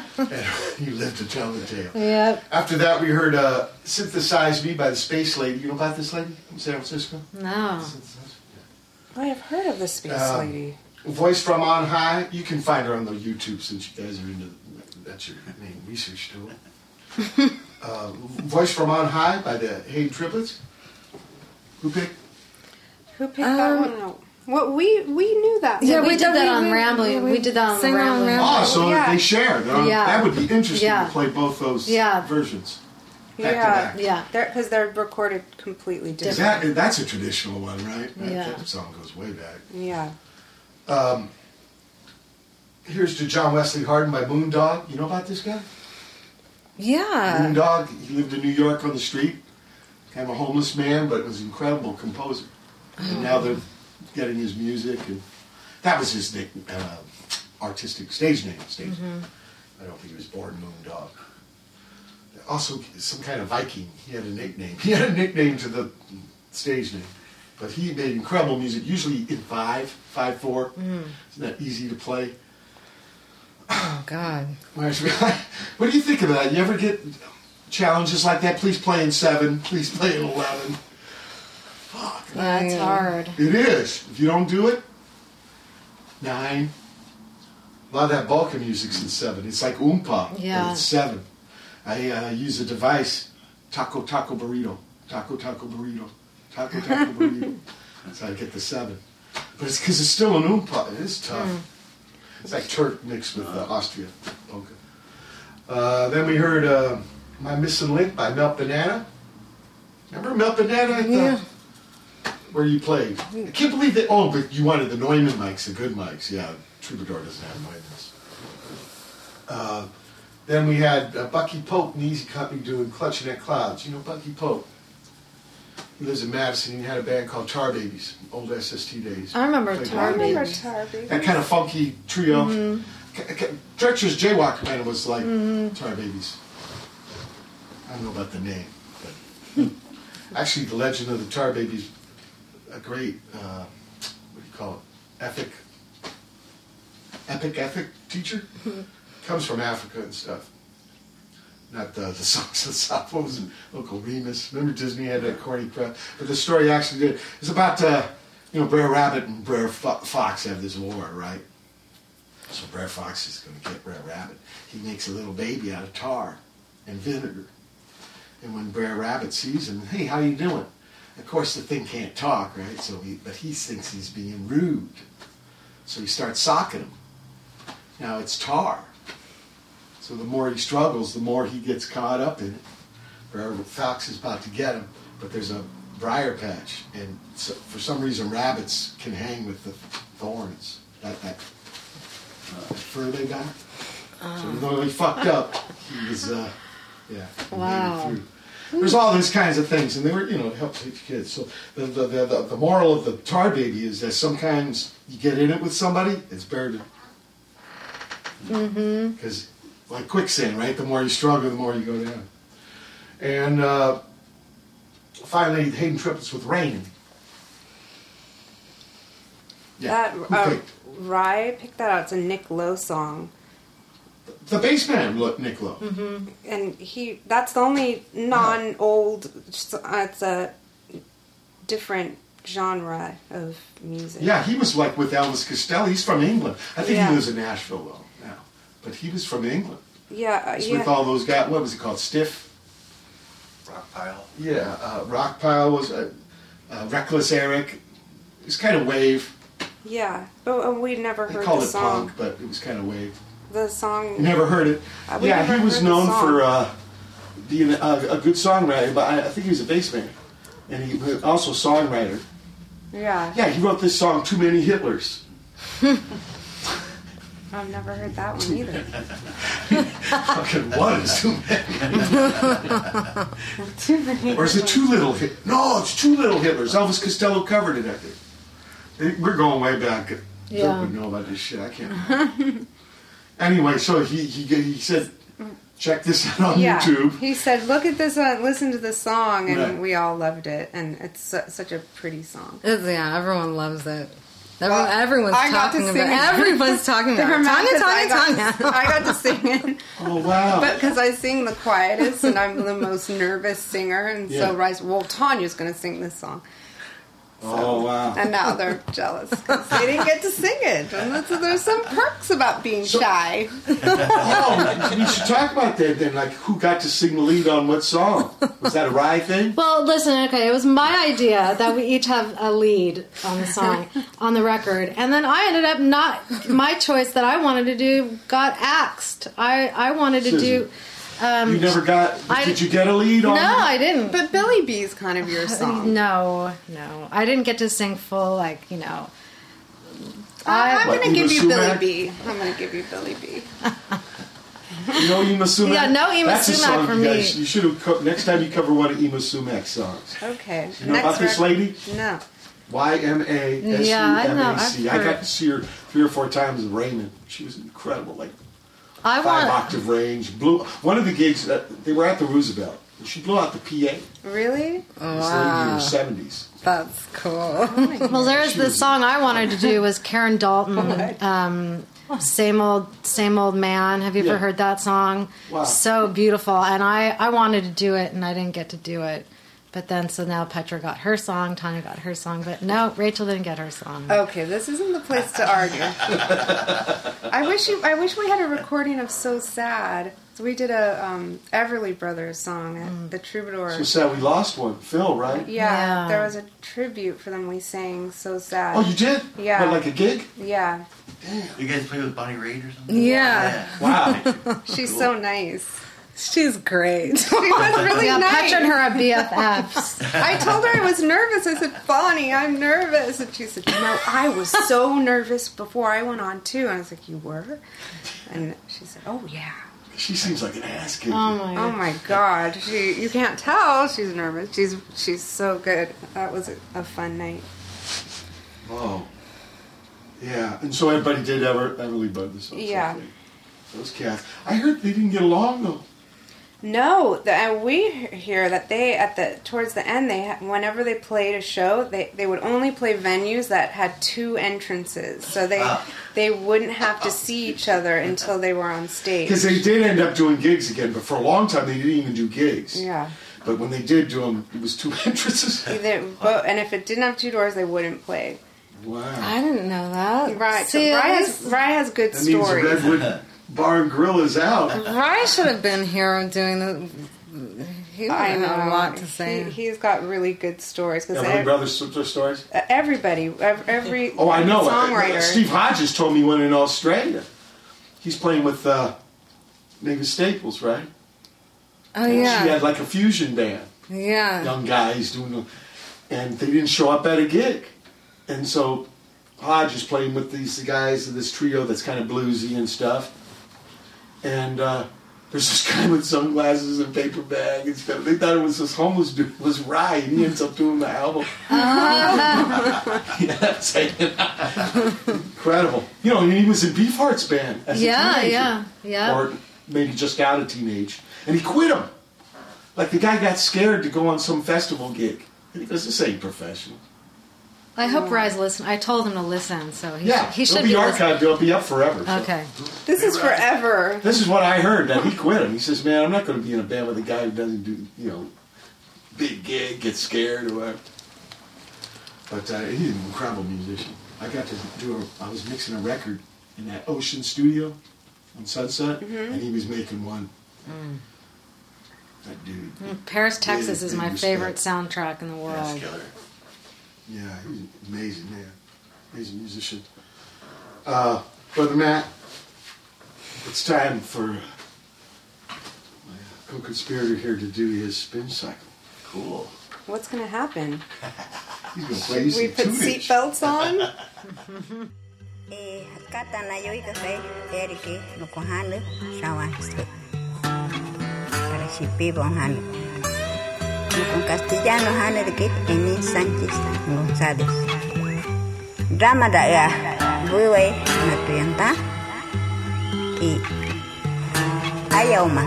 you lived to tell the tale. Yep. After that, we heard uh, Synthesize Me by the Space Lady. You know about this lady from San Francisco? No. I have heard of the Space Um, Lady. Voice from on high. You can find her on the YouTube since you guys are into that's your main research tool. uh, Voice from on high by the Haden Triplets. Who picked? Who picked that one out? Well, we we knew that. Yeah, one. we did that on we- Rambling. We did that on Sang Rambling. Oh, so Yeah. they shared. Uh, Yeah. That would be interesting Yeah. to play both those Yeah. versions. Back to Yeah, back. Yeah. because they're, recorded completely different. that, that's a traditional one, right? That, Yeah. that song goes way back. Yeah. Um, here's to John Wesley Hardin by Moondog. You know about this guy? Yeah. Moondog. He lived in New York on the street. Kind of a homeless man, but was an incredible composer. And now they're getting his music, and that was his uh, artistic stage name. Stage. Mm-hmm. I don't think he was born Moondog. Also, some kind of Viking. He had a nickname. He had a nickname to the stage name. But he made incredible music, usually in five, five four. Mm. Isn't that easy to play? Oh God. What do you think of that? You ever get challenges like that? Please play in seven. Please play in eleven. Fuck. It's hard. It is. If you don't do it, nine. A lot of that Balkan music's in seven. It's like oompa. Yeah. It's seven. I uh, use a device, taco taco burrito, taco taco burrito, taco taco burrito. So I get the seven. But it's because it's still an oompa. It is tough. It's like Turk mixed with uh, Austria polka. Uh, then we heard uh, My Missing Link by Melt Banana. Remember Melt Banana? At the, Yeah. Where you played. I can't believe that. Oh, but you wanted the Neumann mics, the good mics. Yeah, Troubadour doesn't have Neumanns. Uh, then we had uh, Bucky Pope and Easy Company doing Clutching at Clouds. You know Bucky Pope? He lives in Madison. He had a band called Tar Babies, old SST days. I remember Played Tar with remember Babies. Tar Babies. That kind of funky trio. Mm-hmm. K- K- Treacherous Jaywalker band was like Tar Babies. I don't know about the name, but actually, the legend of the Tar Babies, a great, uh, what do you call it, epic, epic, epic teacher, comes from Africa and stuff. Not the, the songs of was it? Uncle Remus. Remember Disney had that corny crap? But the story actually did. It's about, uh, you know, Brer Rabbit and Brer Fo- Fox have this war, right? So Brer Fox is going to get Brer Rabbit. He makes a little baby out of tar and vinegar. And when Brer Rabbit sees him, hey, how you doing? Of course, the thing can't talk, right? So, he, but he thinks he's being rude. So he starts socking him. Now it's tar. So the more he struggles, the more he gets caught up in it. Where Fox is about to get him, but there's a briar patch, and so, for some reason rabbits can hang with the thorns. That that uh, fur they got. So even though he fucked up, he was uh, yeah. he made it Wow. through. There's all these kinds of things, and they were, you know, it helps teach kids. So the the, the, the, the moral of the tar baby is that sometimes you get in it with somebody, it's better to Mm-hmm. because like quicksand, right? The more you struggle, the more you go down. And uh, finally, Haden triplets with rain. That uh, picked? Ry picked that out. It's a Nick Lowe song. the bass man, Nick Lowe. Mm-hmm. And he that's the only non old. It's a different genre of music. Yeah, he was like with Elvis Costello. He's from England. I think Yeah. he lives in Nashville though but he was from England. Yeah, uh, yeah. with all those guys. What was it called? Stiff. Rock pile. Yeah, uh, Rockpile was uh, uh, Reckless Eric. It was kind of wave. Yeah, but we'd never They heard called the it song. punk, but it was kind of wave. The song. You never heard it? Uh, yeah, he was known for uh, being a, a good songwriter, but I, I think he was a bass man, and he was also a songwriter. Yeah. Yeah, he wrote this song, "Too Many Hitlers." I've never heard that one either. Fucking what is too many? Too many. Or is it too little hit? No, it's too little Hitlers. Elvis Costello covered it, I think. We're going way back. Dirk Yeah. would know about this shit. I can't. anyway, so he, he he said, check this out on yeah. YouTube. He said, "Look at this. Uh, listen to this song," and Right. we all loved it. And it's su- such a pretty song. It's, yeah, everyone loves it. Everyone, Well, everyone's I got to talking sing about it. Everyone's talking about Never it. mind, Tanya, 'cause I Tanya, got- Tanya. I got to sing it. Oh wow! But because I sing the quietest and I'm the most nervous singer, and Yeah. so Rice, well, Tanya's going to sing this song. Oh wow! And now they're jealous because they didn't get to sing it. And that's, there's some perks about being shy. oh, we should talk about that then. Like, who got to sing the lead on what song? Was that a Ry thing? Well, listen, okay, it was my idea that we each have a lead on the song, on the record. And then I ended up not, my choice that I wanted to do got axed. I, I wanted to do. Um, you never got? I- did you get a lead on? no, on? I didn't. But Billie Bee's kind of your song. No, no. I didn't get to sing full, like, you know. I, I'm What, going to give Uma you Billy Sumac? B. I'm going to give you Billie Bee. You know Yma Sumac? Yeah, no Yma That's a Sumac song for you me. You should have co- next time you cover one of Yma Sumac's songs. Okay. You know about this lady? No. Y M A S U Yeah, I M know, A I've C. I got to see her three or four times in Raymond. She was incredible, like I five want. octave range. Blew one of the gigs. Uh, they were at the Roosevelt. She blew out the PA. Really? This lady in her seventies. That's cool. Well, there's She the song I wanted to do was Karen Dalton. Um, same old, same old man. Have you Yeah. ever heard that song? Wow. So beautiful. And I, I wanted to do it, and I didn't get to do it. But then, so now Petra got her song, Tanya got her song, but no, Rachel didn't get her song. Okay, this isn't the place to argue. I wish you. I wish we had a recording of "So Sad." So we did a um, Everly Brothers song at the Troubadour. So sad we lost one. Phil, right? yeah, Yeah. there was a tribute for them. We sang "So Sad." Oh, you did? Yeah. What, like a gig? Yeah, You guys play with Bonnie Raitt or something? Yeah. Wow. she's so nice. She's great. She was really yeah, nice. Petra and her are BFFs. I told her I was nervous. I said, Bonnie, I'm nervous. And she said, You know, I was so nervous before I went on too. And I was like, You were? And she said, Oh, yeah. she seems like an ass kid. oh my Oh my God. She, you can't tell she's nervous. She's she's so good. That was a, a fun night. Oh. Yeah. And so everybody did ever Everly Brothers. Yeah. Those cats. I heard they didn't get along though. No, the, and we hear that they at the towards the end they whenever they played a show they, they would only play venues that had two entrances so they Ah. they wouldn't have to see each other until they were on stage. Because they did end up doing gigs again, but for a long time they didn't even do gigs. Yeah. But when they did do them, it was two entrances. Either, but, and if it didn't have two doors, they wouldn't play. Wow. I didn't know that. Right. See, so Ry at has, Ry has good That means stories. Redwood Bar and Grill is out. Ry should have been here doing the. He would I have know. had a lot to say. He, he's got really good stories because Everly Brothers st- stories. everybody, every Oh, I know. songwriter. Steve Hodges told me one in Australia. He's playing with uh, Mavis Staples, right? Oh She yeah, had like a fusion band, yeah. young guys doing, the, and they didn't show up at a gig, and so Hodge is playing with these guys of this trio that's kind of bluesy and stuff, and uh, there's this guy with sunglasses and paper bag and stuff. They thought it was this homeless dude was Ry, and he ends up doing the album. yeah, singing. incredible. You know, and he was in Beefheart's band as a teenager yeah, yeah. or maybe just out of teenage, and he quit him. Like the guy got scared to go on some festival gig, and he goes, "This ain't professional." I hope Ry's listen. I told him to listen, so he yeah, should, he it'll should be be listening. archived. It'll be up forever. so. Okay. This is forever. This is what I heard that he quit him. He says, "Man, I'm not going to be in a band with a guy who doesn't do, you know, big gig, get scared or whatever." But uh, he's an incredible musician. I got to do. A, I was mixing a record in that Ocean Studio on Sunset, and he was making one. Mm. That dude. Mm, Paris, Texas is my respect. favorite soundtrack in the world. That's killer. Yeah, he's an amazing man, amazing musician. Uh, Brother Matt, it's time for my co-conspirator here to do his spin cycle. Cool. What's gonna happen? He's gonna play Should we put tunage. seatbelts on? E kata na yo ika kay Erike no kohanu shawa histo. Para si pibon hanu. en castellano hanerkit en Sánchez González. Ramada ya eh, buwe natuyanta y ayauma.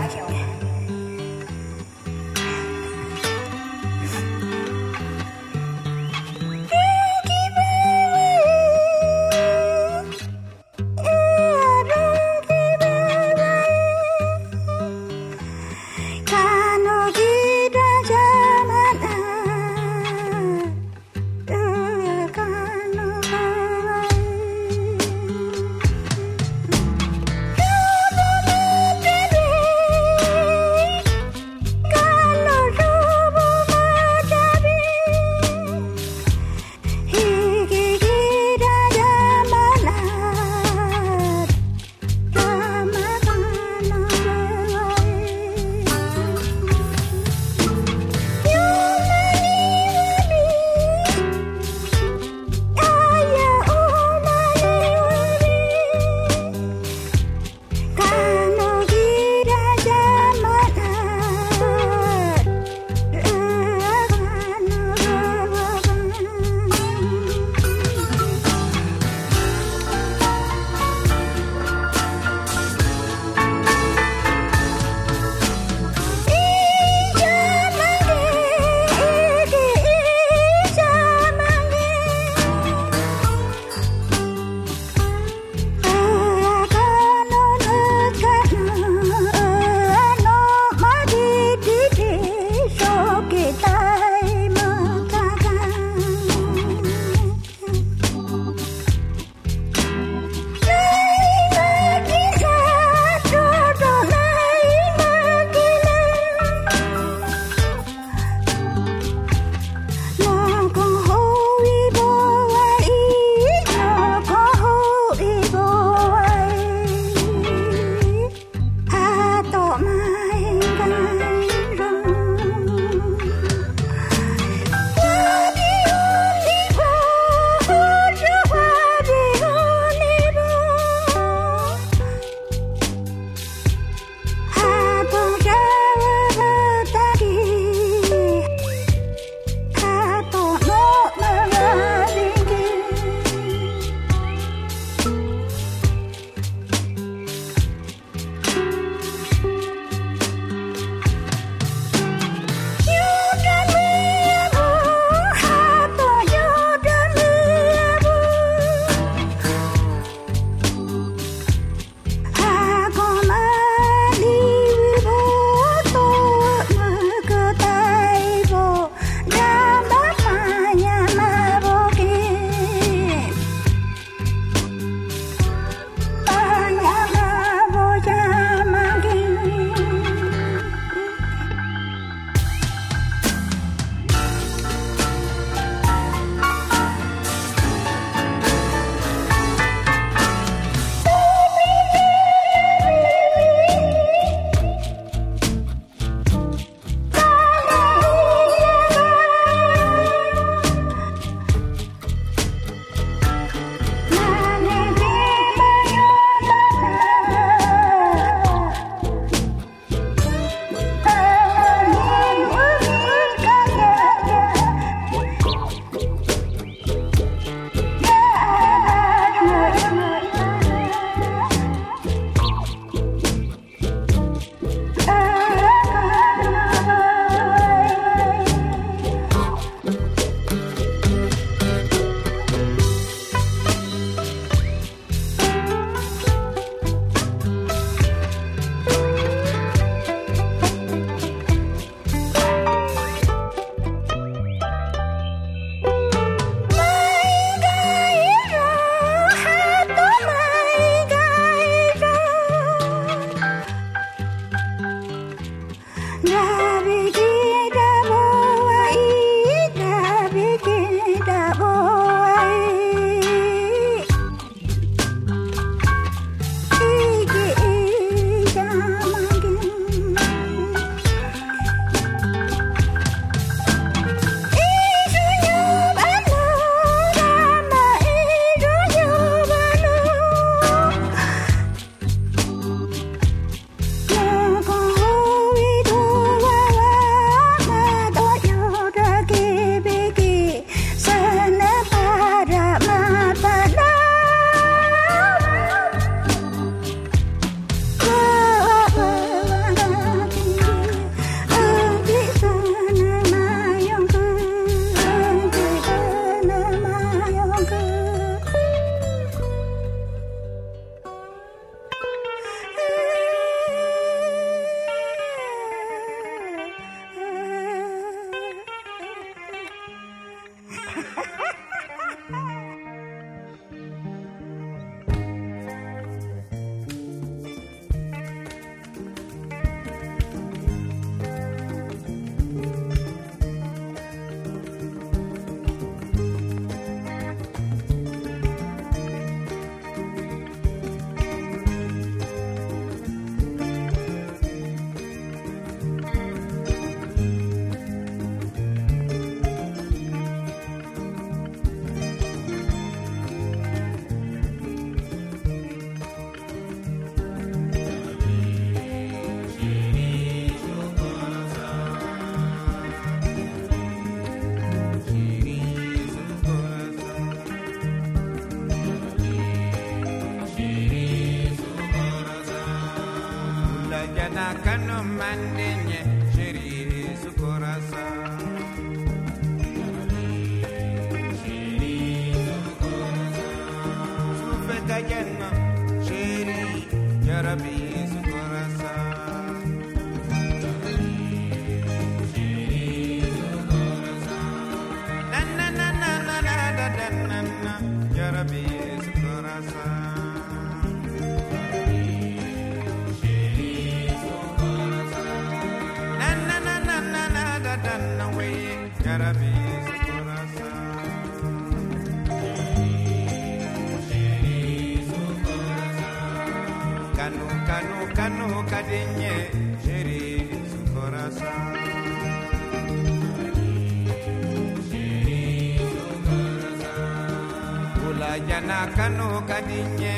la jana kanu kadinye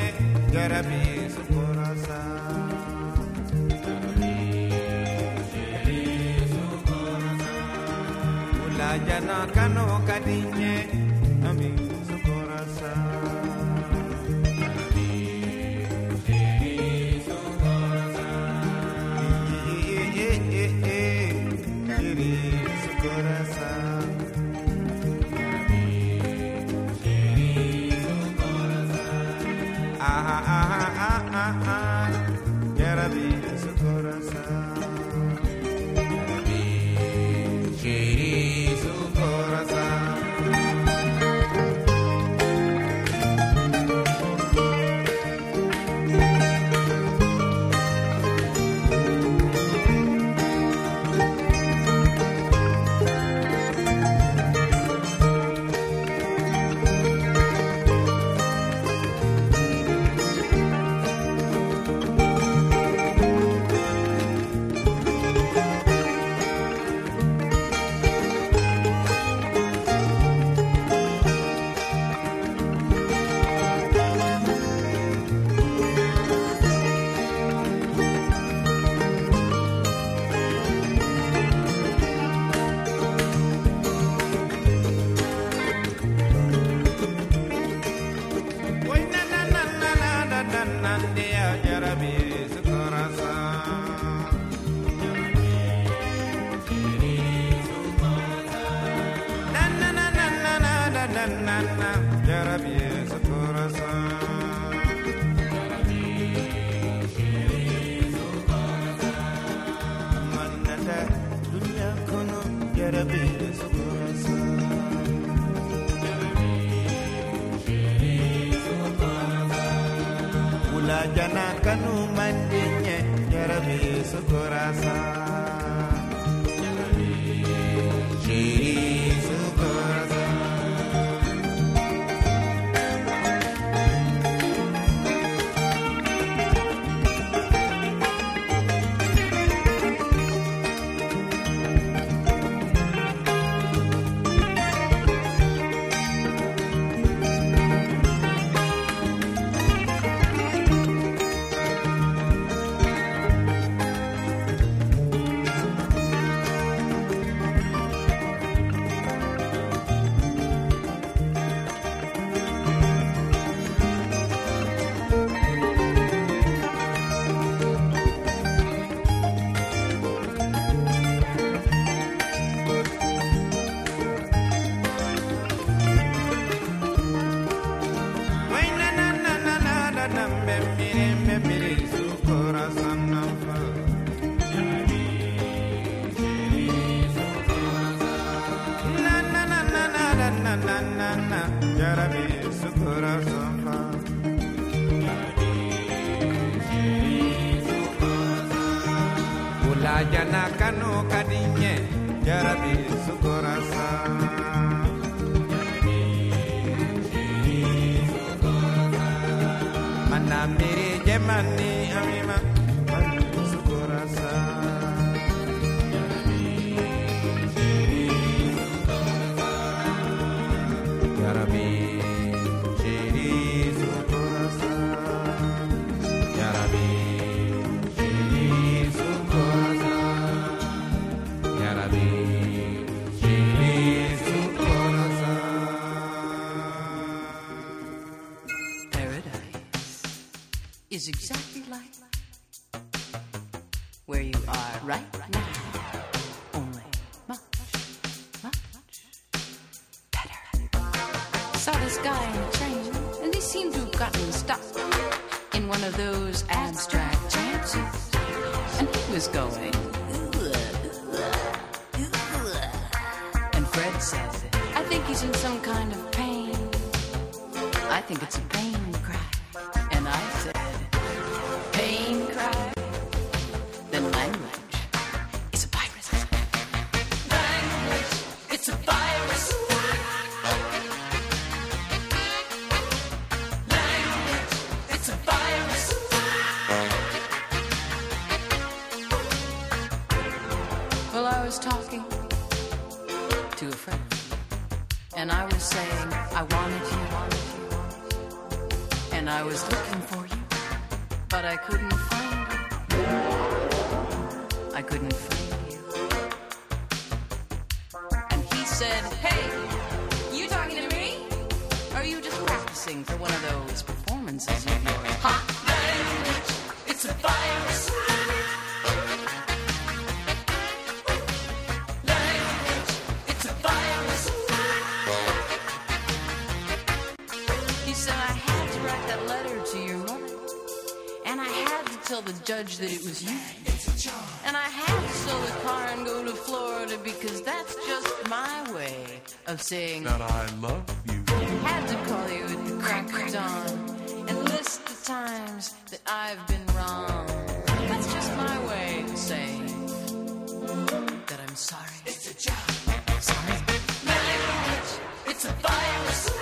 jarabi sukorasa. La jana kanu kadinye judge that it was you. And I had to sell the car and go to Florida because that's just my way of saying that I love you. Had to call you at the crack of dawn and list the times that I've been wrong. That's just my way of saying that I'm sorry. It's a job. Sorry. Melody, it's a virus.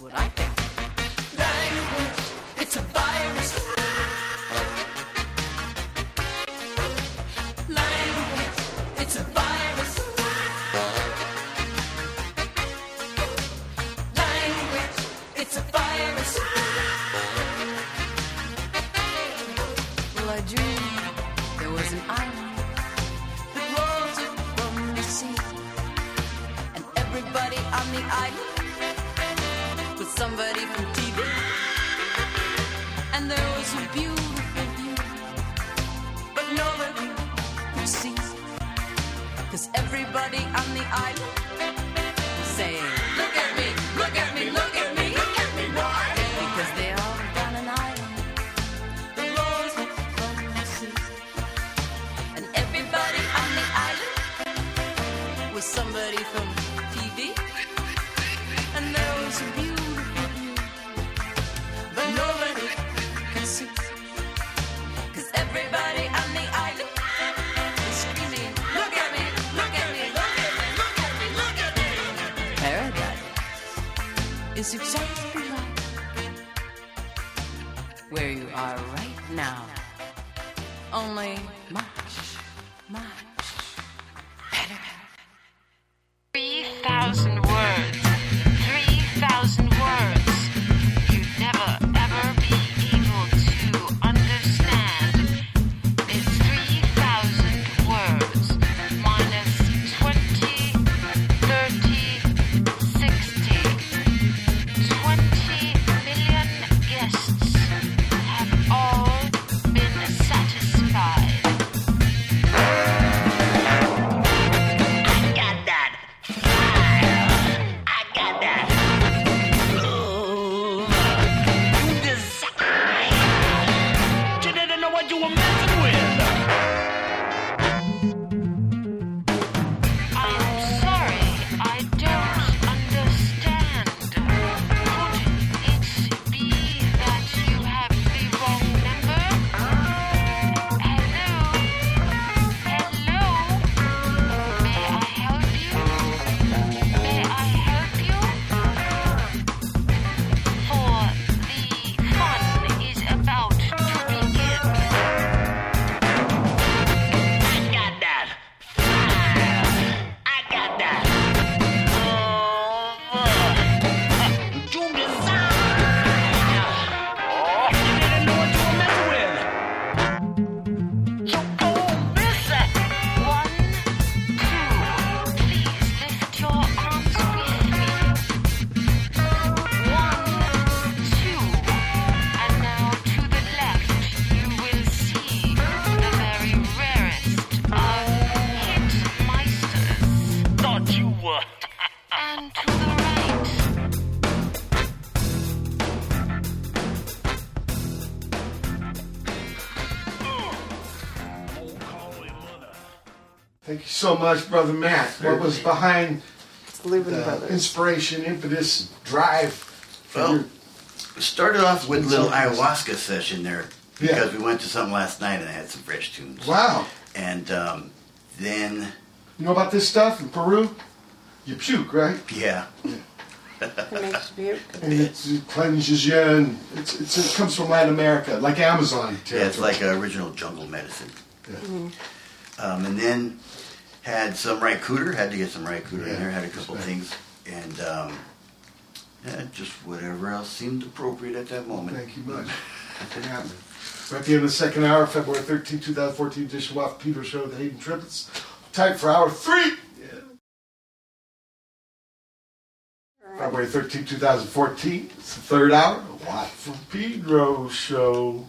What I so much, brother Matt. What was behind the inspiration, impetus, drive? for Well, your- we started off with a little ayahuasca session there Yeah. because we went to something last night and I had some fresh tunes. Wow. And um, then, You know about this stuff in Peru? You puke, right? yeah, It makes you puke. And it's, it cleanses you, and it's, it's, it comes from Latin America, like Amazon. yeah, it's like original jungle medicine. Mhm. Um, and then had some Ry Cooder, had to get some Ry Cooder Yeah, in there, had a couple respect. things. And um, yeah, just whatever else seemed appropriate at that moment. Thank you much. for happening. We're at the end of the second hour, February 13, 2014 edition of Watt Peter Show, the Haden Triplets. Time for hour three. February 13, 2014. It's the third hour. of Watt from Pedro Show.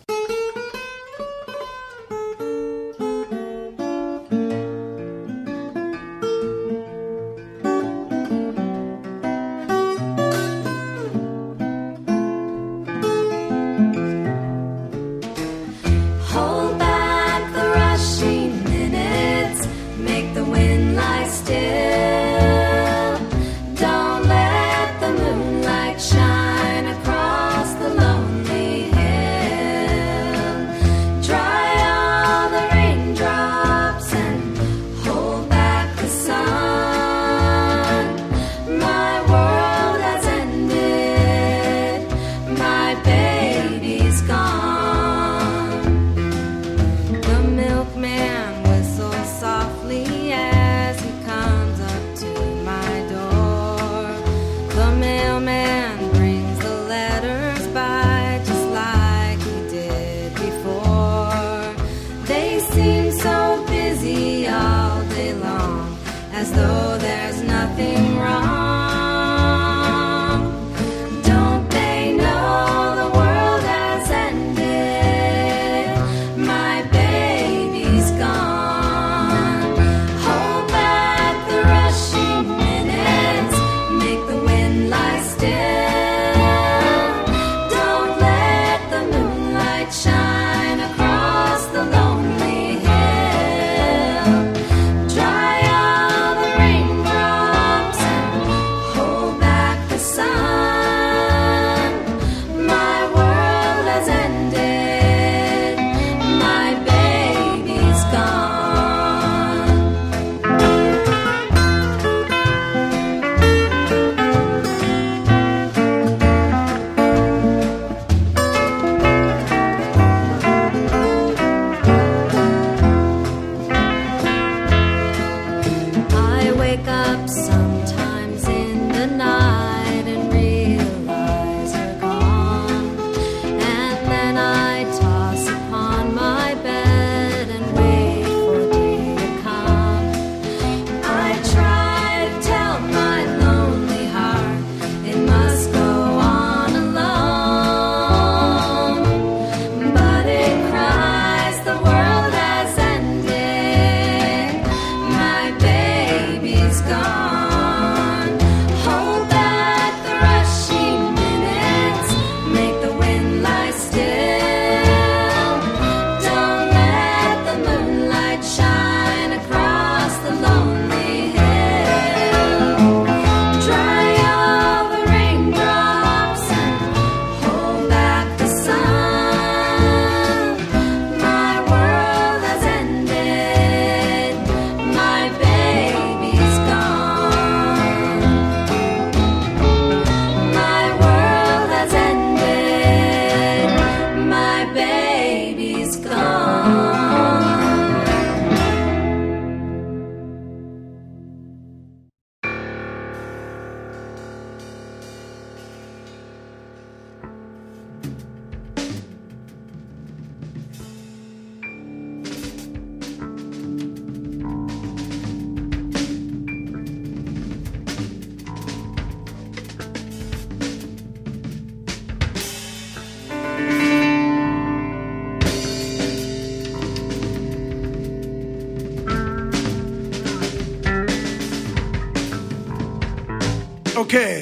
Okay.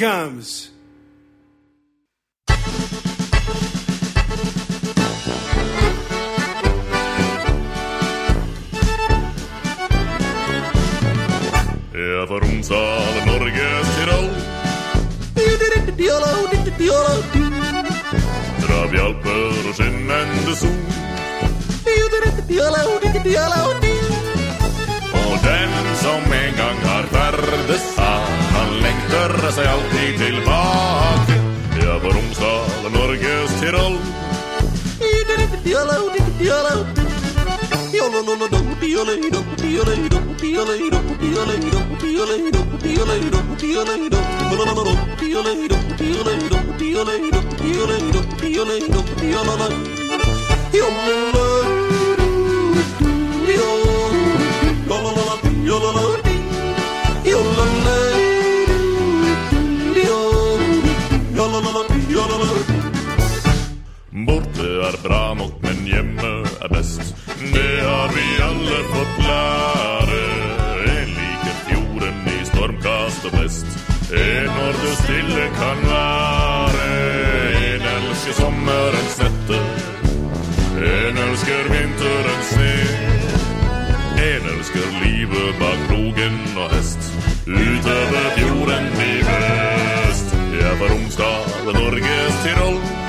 Comes. Ja, för Romsdal, Norges Tirol Drar vi alper och skinnande sol tørre seg alltid tilbake. Ja, på Romsdal og Norges Tyrol. Yolala, yolala, hjemme er best. Det har vi alle fått lære. En liker fjorden i stormkast og blest. En når det stille kan være. En elsker sommerens netter. En elsker vinterens sne. En elsker livet bak krogen og hest. Utover fjorden i vest. Jeg er fra Romsdal, Norges Tirol.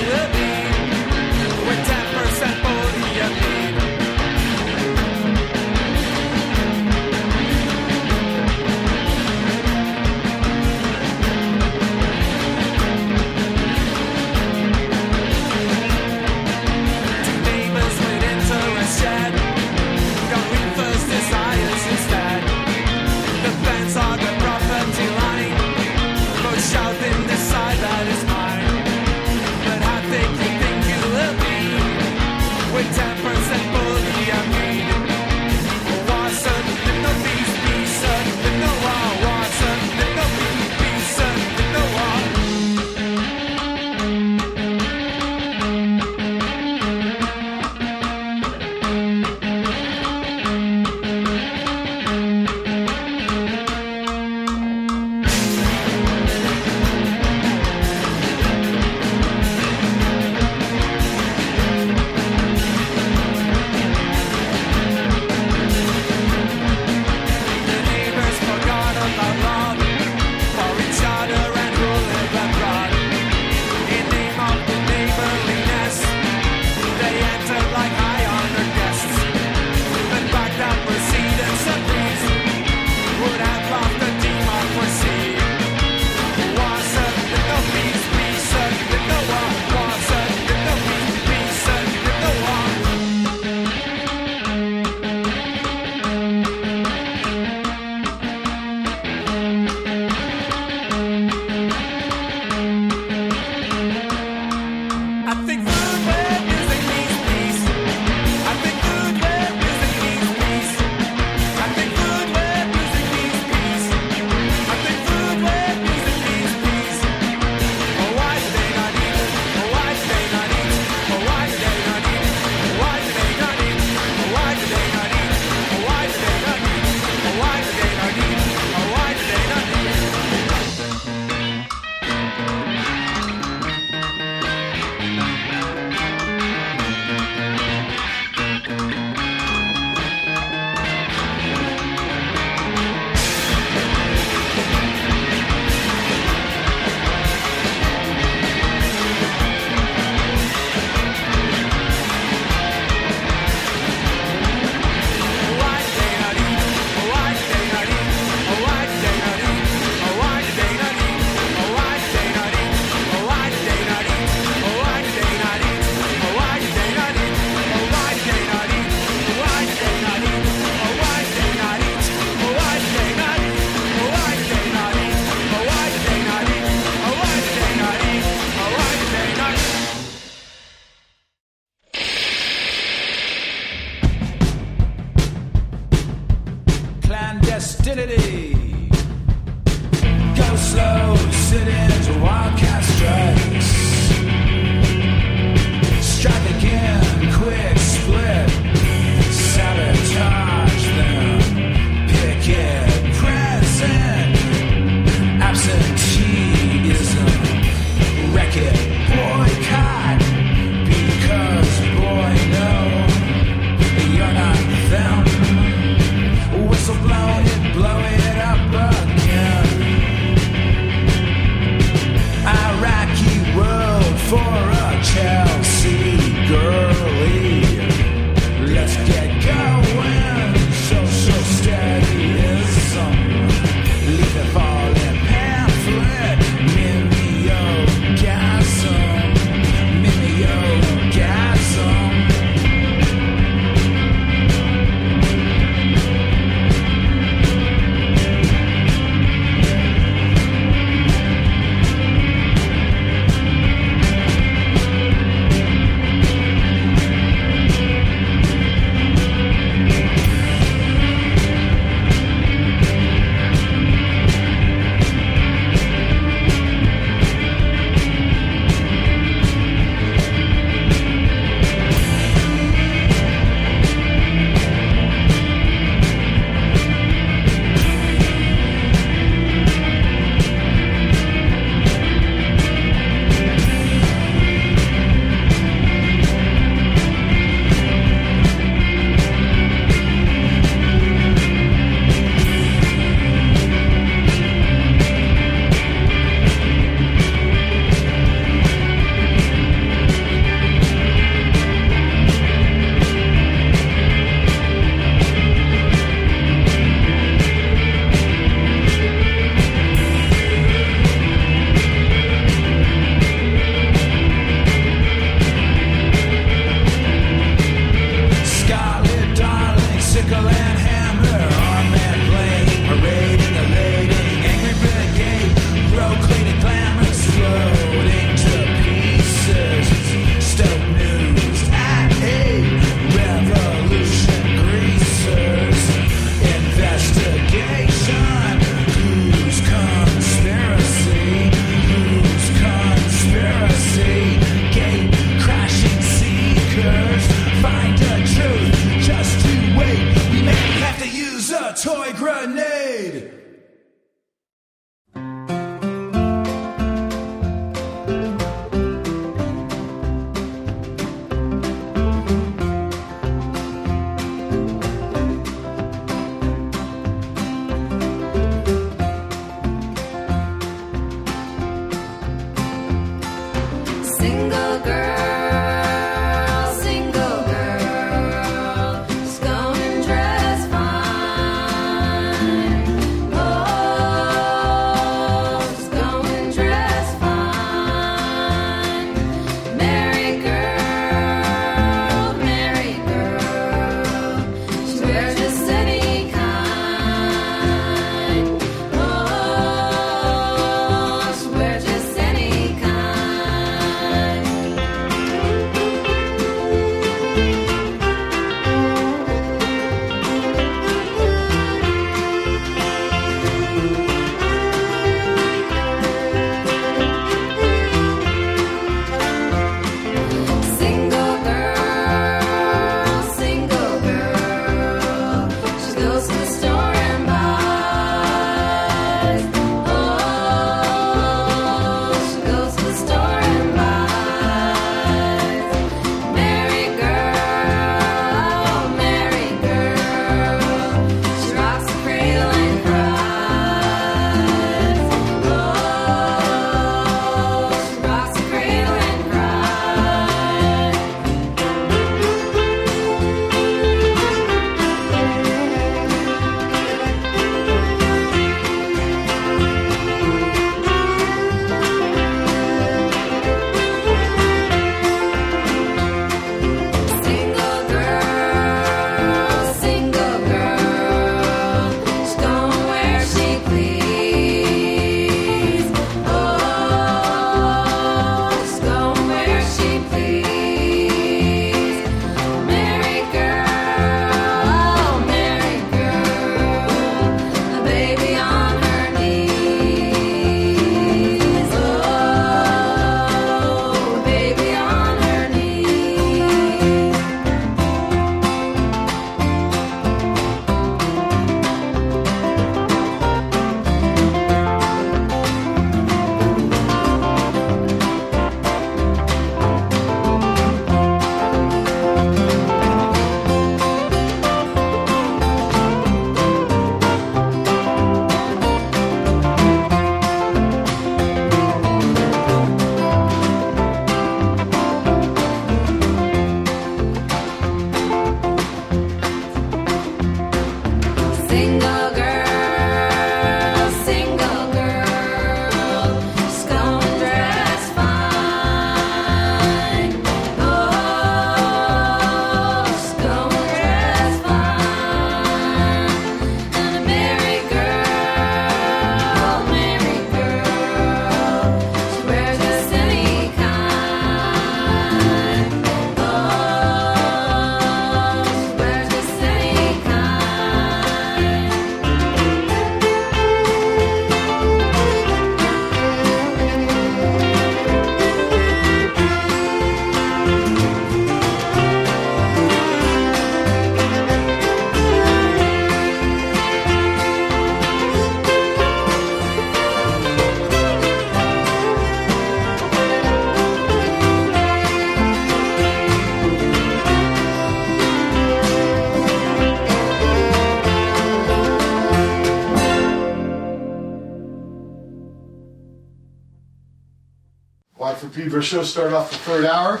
Pedro show started off the third hour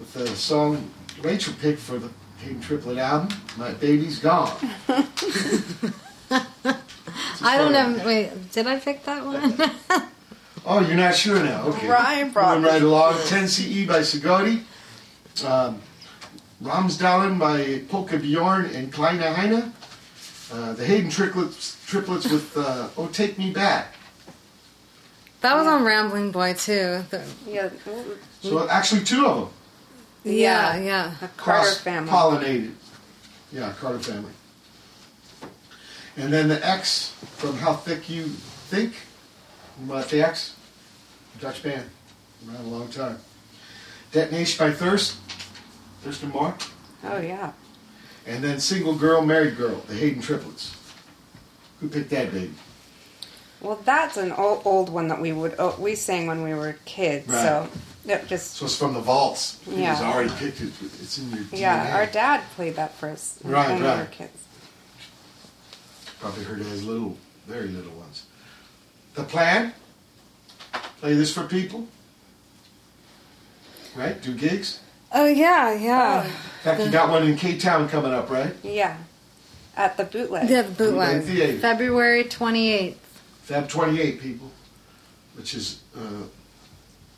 with the song Rachel picked for the Haden Triplet album, My Baby's Gone. I don't know. Wait, did I pick that one? Oh, you're not sure now? Okay. Ryan brought Moving right along. 10 CE by Tsigoti. Um, Romsdalen by Polkabjorn and Kleine Heine. Uh, the Haden triplets, triplets with uh, Oh Take Me Back. That was Rambling Boy too. The- Yeah. So actually, two of them. yeah, yeah. A Carter cross family. pollinated. Yeah, Carter family. And then the Ex from How Thick You Think. What about the Ex? Dutch band. Around a long time. Detonation by Thirst. Thurston Moore. Oh yeah. And then Single Girl, Married Girl, the Haden Triplets. Who picked that baby? Well, that's an old, old one that we would oh, we sang when we were kids. So it just So it's from the vaults. It was Yeah. already picked it. It's in your DNA. yeah. Our dad played that for us Right, when we were kids. Probably heard it as little, very little ones. The plan? Play this for people? Right? Do gigs? Oh yeah, yeah. In fact, you got one in K Town coming up, right? Yeah. At the bootleg. Yeah, the bootleg. Theater. February 28th. Feb 28 people, which is uh,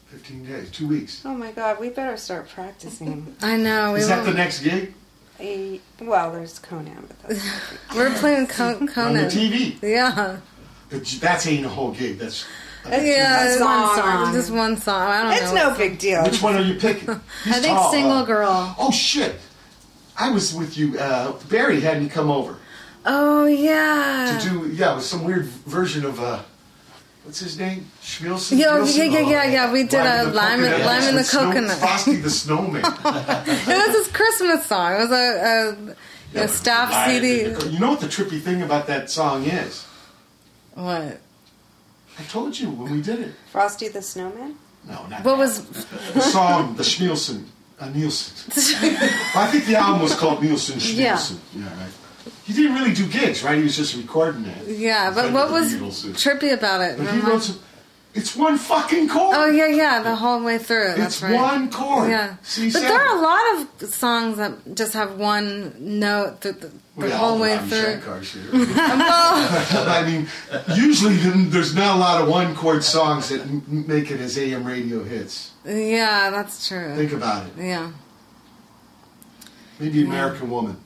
15 days, two weeks. Oh my God, we better start practicing. I know. We Is that were, the next gig? A, well, there's Conan, but that's we're playing Co- Conan. On the TV. Yeah. But that ain't a whole gig. That's. Yeah, That's one one song. song. Just one song. I don't it's know. no big deal. Which one are you picking? He's I think tall, Single uh, Girl. Oh shit! I was with you. Uh, Barry had me come over Oh yeah. to do yeah, it was some weird version of uh, what's his name? Schmilsson. Yeah, Schmilsson? yeah, yeah, yeah, yeah. We did Lime a lime, Coconut. lime in the With snow- coconut. Frosty the Snowman. it was his Christmas song. It was a, a, a Yeah, staff Lime in CD. the You know what the trippy thing about that song is? What? I told you when we did it. Frosty the Snowman. No, not What was? the song, the Schmilsson, uh, Nilsson. I think the album was called Nilsson Yeah. Yeah. right. He didn't really do gigs, right? He was just recording it. Yeah, but what was trippy about it? But he wrote some. It's one fucking chord. Oh yeah, yeah, the whole way through. That's It's right. one chord. Yeah, See, he but there are a lot of songs that just have one note the, the, whole way through. Well, I mean, usually there's not a lot of one chord songs that make it as AM radio hits. yeah, that's true. Think about it. Yeah, Maybe American Woman.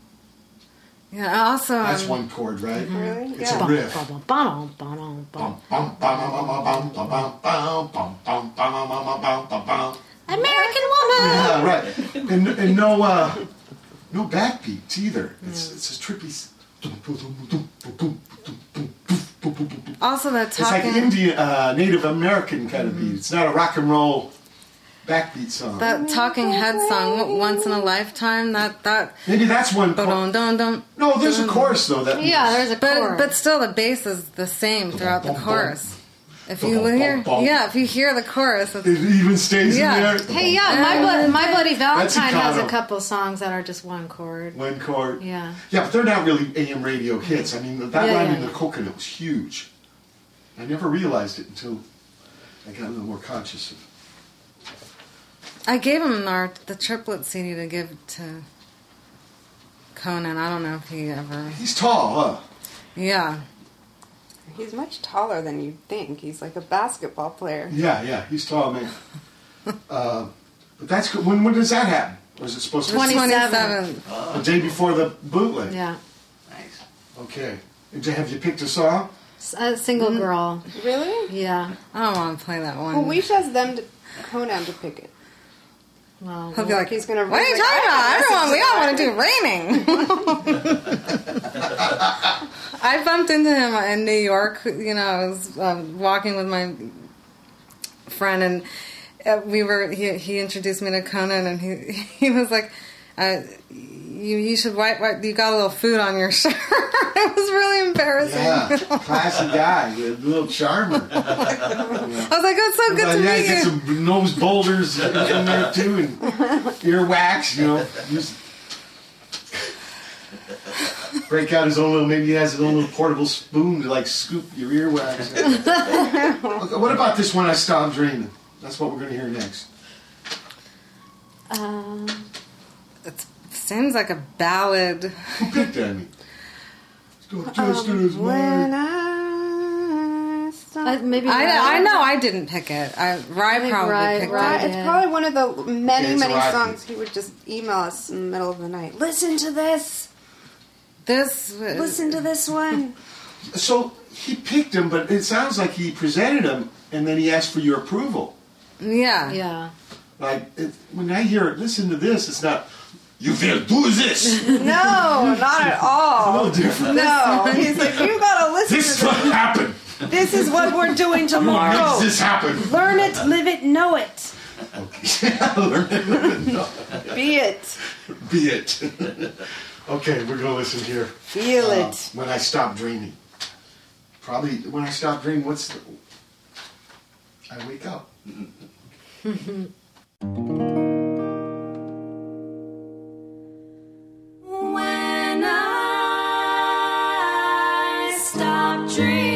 Yeah, awesome. That's one chord, right? Mm-hmm. It's a riff. American woman. Yeah, right. And, and no, uh, no backbeats either. It's yeah. it's a trippy. Also, that talking. It's like Indian, uh, Native American kind of beat. It's not a rock and roll backbeat song. that Talking Head song, "Once in a Lifetime." That that. Maybe that's one. chord. Dun, dun, dun, No, there's a chorus though. That Yeah, there's a But chord. but still, the bass is the same throughout the Bum, bum, chorus. If you Bum, bum, hear, bum. yeah, if you hear the chorus, it's, it even stays Yeah. in there. Hey, yeah, my, Blo- my uh, Bloody That's a Valentine has a couple songs that are just one chord. One chord. Yeah. Yeah, but they're not really AM radio hits. I mean, that Yeah, line yeah, in the yeah. coconut was huge. I never realized it until I got a little more conscious of I gave him our the triplet CD to give to Conan. I don't know if he ever. He's tall, huh? Yeah, He's much taller than you'd think. He's like a basketball player. Yeah, yeah, he's tall, man. uh, but that's good. When, when does that happen? Or is it supposed to be 27. the day before the bootleg? Yeah. Nice. Okay. And Have you picked a song? A single Mm-hmm. girl. Really? Yeah. I don't want to play that one. Well, we should ask them to Conan to pick it. Well, He'll be like, He's gonna. "What are you talking about? Everyone, we all want to do raining." I bumped into him in New York. You know, I was uh, walking with my friend, and uh, we were. He, he introduced me to Conan, and he he was like, uh, "You you should wipe, wipe. You got a little food on your shirt." it was really embarrassing. Yeah, classy guy, a little charmer. I was like, "Oh, "It's so good Uh, to yeah, meet get you." some nose boulders in there too, and earwax. You know, Just break out his own little. Maybe he has his own little portable spoon to like scoop your earwax. okay, what about this one? I stopped dreaming. That's what we're going to hear next. Um, It seems like a ballad. Who picked Amy? Let's just in his Um, when mind. I stop. maybe I, Ry- I know I didn't pick it. I, Ry think probably Ry- picked Ry it. did. It's probably one of the many, Yeah, many rock songs he would just email us in the middle of the night. Listen to this. This was- Listen to this one. So he picked him, but it sounds like he presented him and then he asked for your approval. Yeah. Yeah. Like it, when I hear it, listen to this. It's not you will do this. No, not at all. A little different. No, he's like, you gotta listen This is to what this. happened. This is what we're doing tomorrow. Makes this happen. Learn it, live it, know it. Okay. Learn it. No. Be it. Be it. okay, we're gonna listen here. Feel Uh, it. When I stop dreaming. Probably when I stop dreaming. What's the? I wake up. stop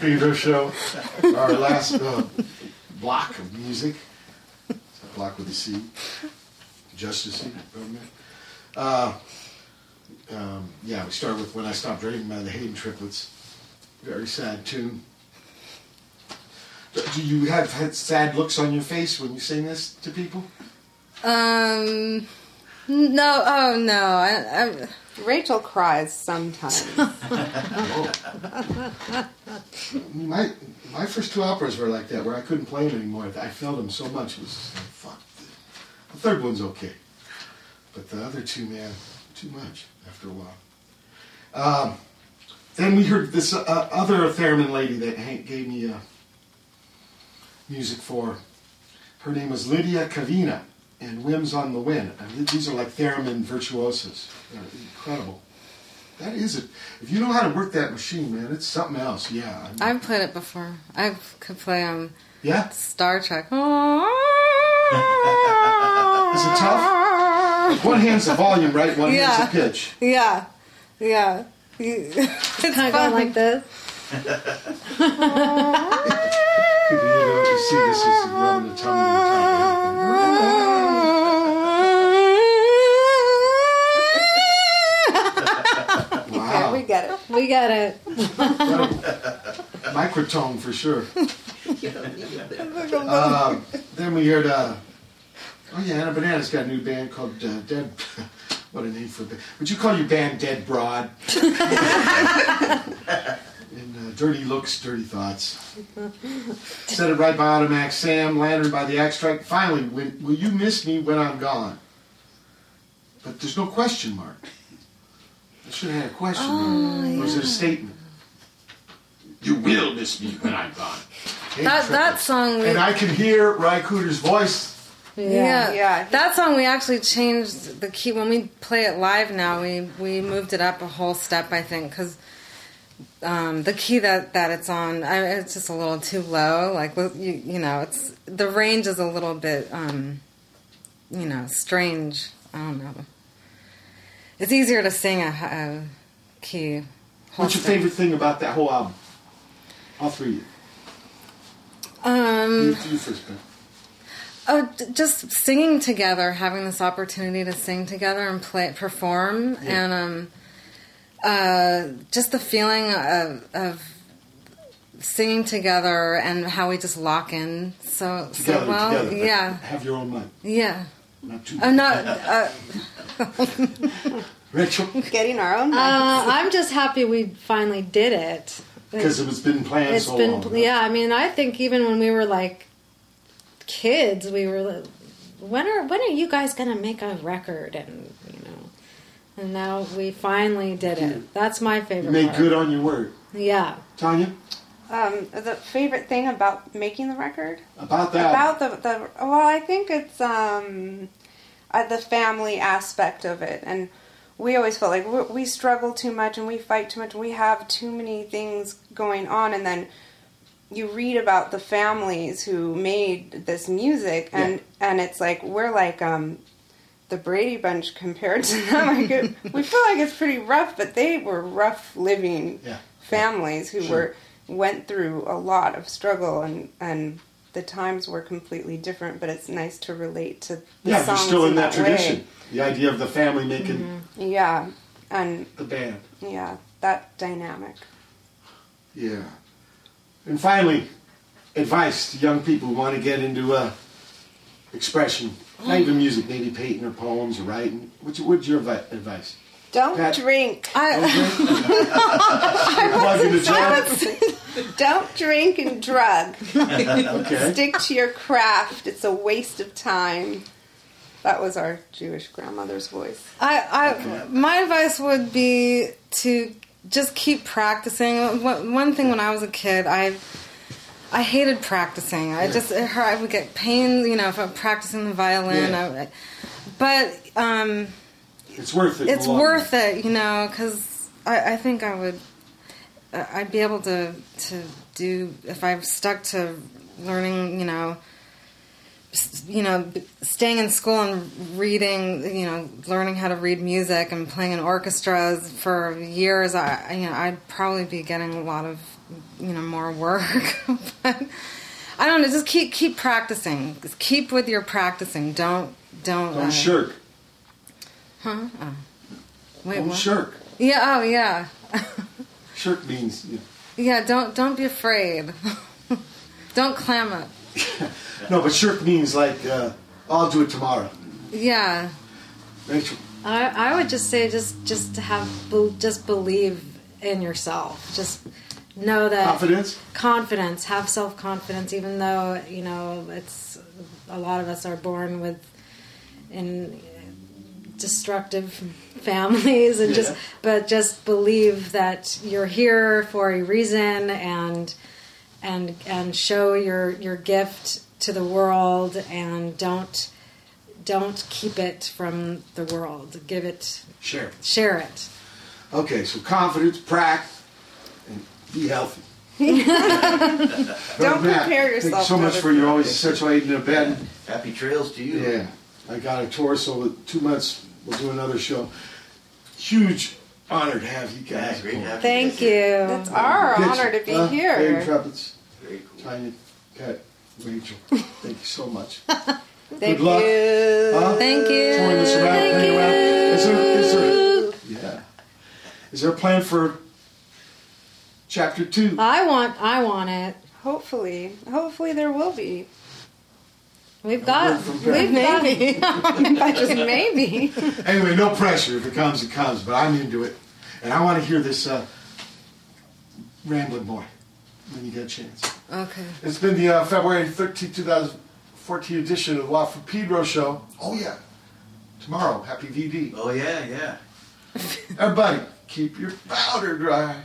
Pedro show. Our last uh, block of music. It's block with a C. Justice C. Uh, um, yeah, we start with When I Stopped Dreaming by the Haden Triplets. Very sad tune. Do do you have had sad looks on your face when you sing this to people? Um, no, oh no. I, I, Rachel cries sometimes. My my first two operas were like that, where I couldn't play them anymore. I felt them so much. It was like, fuck. The third one's okay, but the other two, man, too much after a while. Um, then we heard this uh, other theremin lady that Hank gave me uh, music for. Her name was Lydia Kavina, and Whims on the Wind. I mean, these are like theremin virtuosos. They're incredible. That is it. If you know how to work that machine, man, it's something else. Yeah. I mean, I've played it before. I could play um Yeah? Star Trek. Is it tough? One hand's the volume, right? One Yeah. hand's the pitch. Yeah, yeah. You- it's Kind of going like this. you know, you see this is rubbing the tongue in the we get it. We got it. Microtone for sure. um, then we heard, uh, oh yeah, Anna Banana's got a new band called uh, Dead. what a name for a band. Would you call your band Dead Broad? and uh, Dirty Looks, Dirty Thoughts. Set it right by Automatic Sam, Lantern by the Extract. Finally, when, will you miss me when I'm gone? But there's no question mark. I should have had a question mark. Or was it a statement? You will miss me when I'm gone. That that song. We, And I can hear Ry Cooder's voice. Yeah. Yeah. That song we actually changed the key when we play it live now. We we moved it up a whole step, I think, because um, the key that that it's on, I, it's just a little too low. Like you, you know, it's the range is a little bit, um, you know, strange. I don't know. It's easier to sing a, a key. What's your favorite thing about that whole album? All three of you. Um, You, you first, Ben. Oh, just singing together, having this opportunity to sing together and play, perform, Yeah. and um, uh, just the feeling of, of singing together and how we just lock in so Together, so well. together. Yeah, Have your own mind. yeah. Not too. I'm not. Uh, Rachel, Getting our own. Uh. I'm just happy we finally did it. because it was been planned It's so been, long. yeah. I mean, I think even when we were like kids, we were like, when are when are you guys gonna make a record? And you know, and now we finally did it. That's my You favorite. made part. good on your word. Yeah. Tanya, Um, the favorite thing about making the record about that. about the the well, I think it's um, uh, the family aspect of it, and we always felt like we, we struggle too much and we fight too much. and We have too many things going on, and then you read about the families who made this music, and and it's like we're like um, the Brady Bunch compared to them. Like it, we feel like it's pretty rough, but they were rough living Yeah. families who Sure. were went through a lot of struggle and and the times were completely different but it's nice to relate to the yeah, you're songs still in that, way. tradition. The idea of the family making yeah and the band. yeah that dynamic Yeah. And finally, advice to young people who want to get into uh, expression. Not even music, maybe painting or poems or writing. What's, what's your advice? Don't Pat- drink Plugging the jar? don't drink and drug Okay. stick to your craft it's a waste of time that was our jewish grandmother's voice I, I, my advice would be to just keep practicing. One one thing when I was a kid, I, I hated practicing. I just it hurt. I would get pain, you know, if I'm practicing the violin. Yeah. I, but um, It's worth it. it's worth it, you know, because I, I think I would, uh, I'd be able to to do if I've stuck to learning, you know, you know, staying in school and reading, you know, learning how to read music and playing in orchestras for years. I, I- you know, I'd probably be getting a lot of, you know, more work. but I don't know. Just keep keep practicing. Just keep with your practicing. Don't don't Don't uh, shirk. Huh? Oh. Wait, Don't what? shirk. Yeah. Oh, yeah. Shirk means you know, Yeah. Don't don't be afraid. don't clam up. no, but shirk means like uh, I'll do it tomorrow. Yeah. Rachel, I, I would just say just just to have just believe in yourself. Just know that confidence. confidence. Have self confidence, even though you know it's a lot of us are born with in destructive families and just but just believe that you're here for a reason and and and show your your gift to the world and don't don't keep it from the world give it Share. share it Okay, so confidence, practice and be healthy. Don't Matt, compare Thank you yourself so much for you always situating in a bed. Happy trails to you. Yeah, I got a tour, so in two months we'll do another show. Huge Honored to have you guys. great to have Thank you. It's our Pitch- honor to be uh, Dave here. Trumpets. Tiny Cat Rachel. Thank you so much. Thank Good luck. you. Huh? Thank you. Touring this around, Thank playing around. Is there, is you. there, yeah. Is there a plan for chapter two? I want. I want it. Hopefully, hopefully there will be. We've got. We've. Maybe. But just maybe. Anyway, no pressure. If it comes, it comes. But I'm into it, and I want to hear this uh, rambling boy when you get a chance. Okay. It's been the uh, February 13, 2014 edition of the Watt Pedro show. Oh yeah, tomorrow. Happy VD. Oh yeah, yeah. Everybody, keep your powder dry.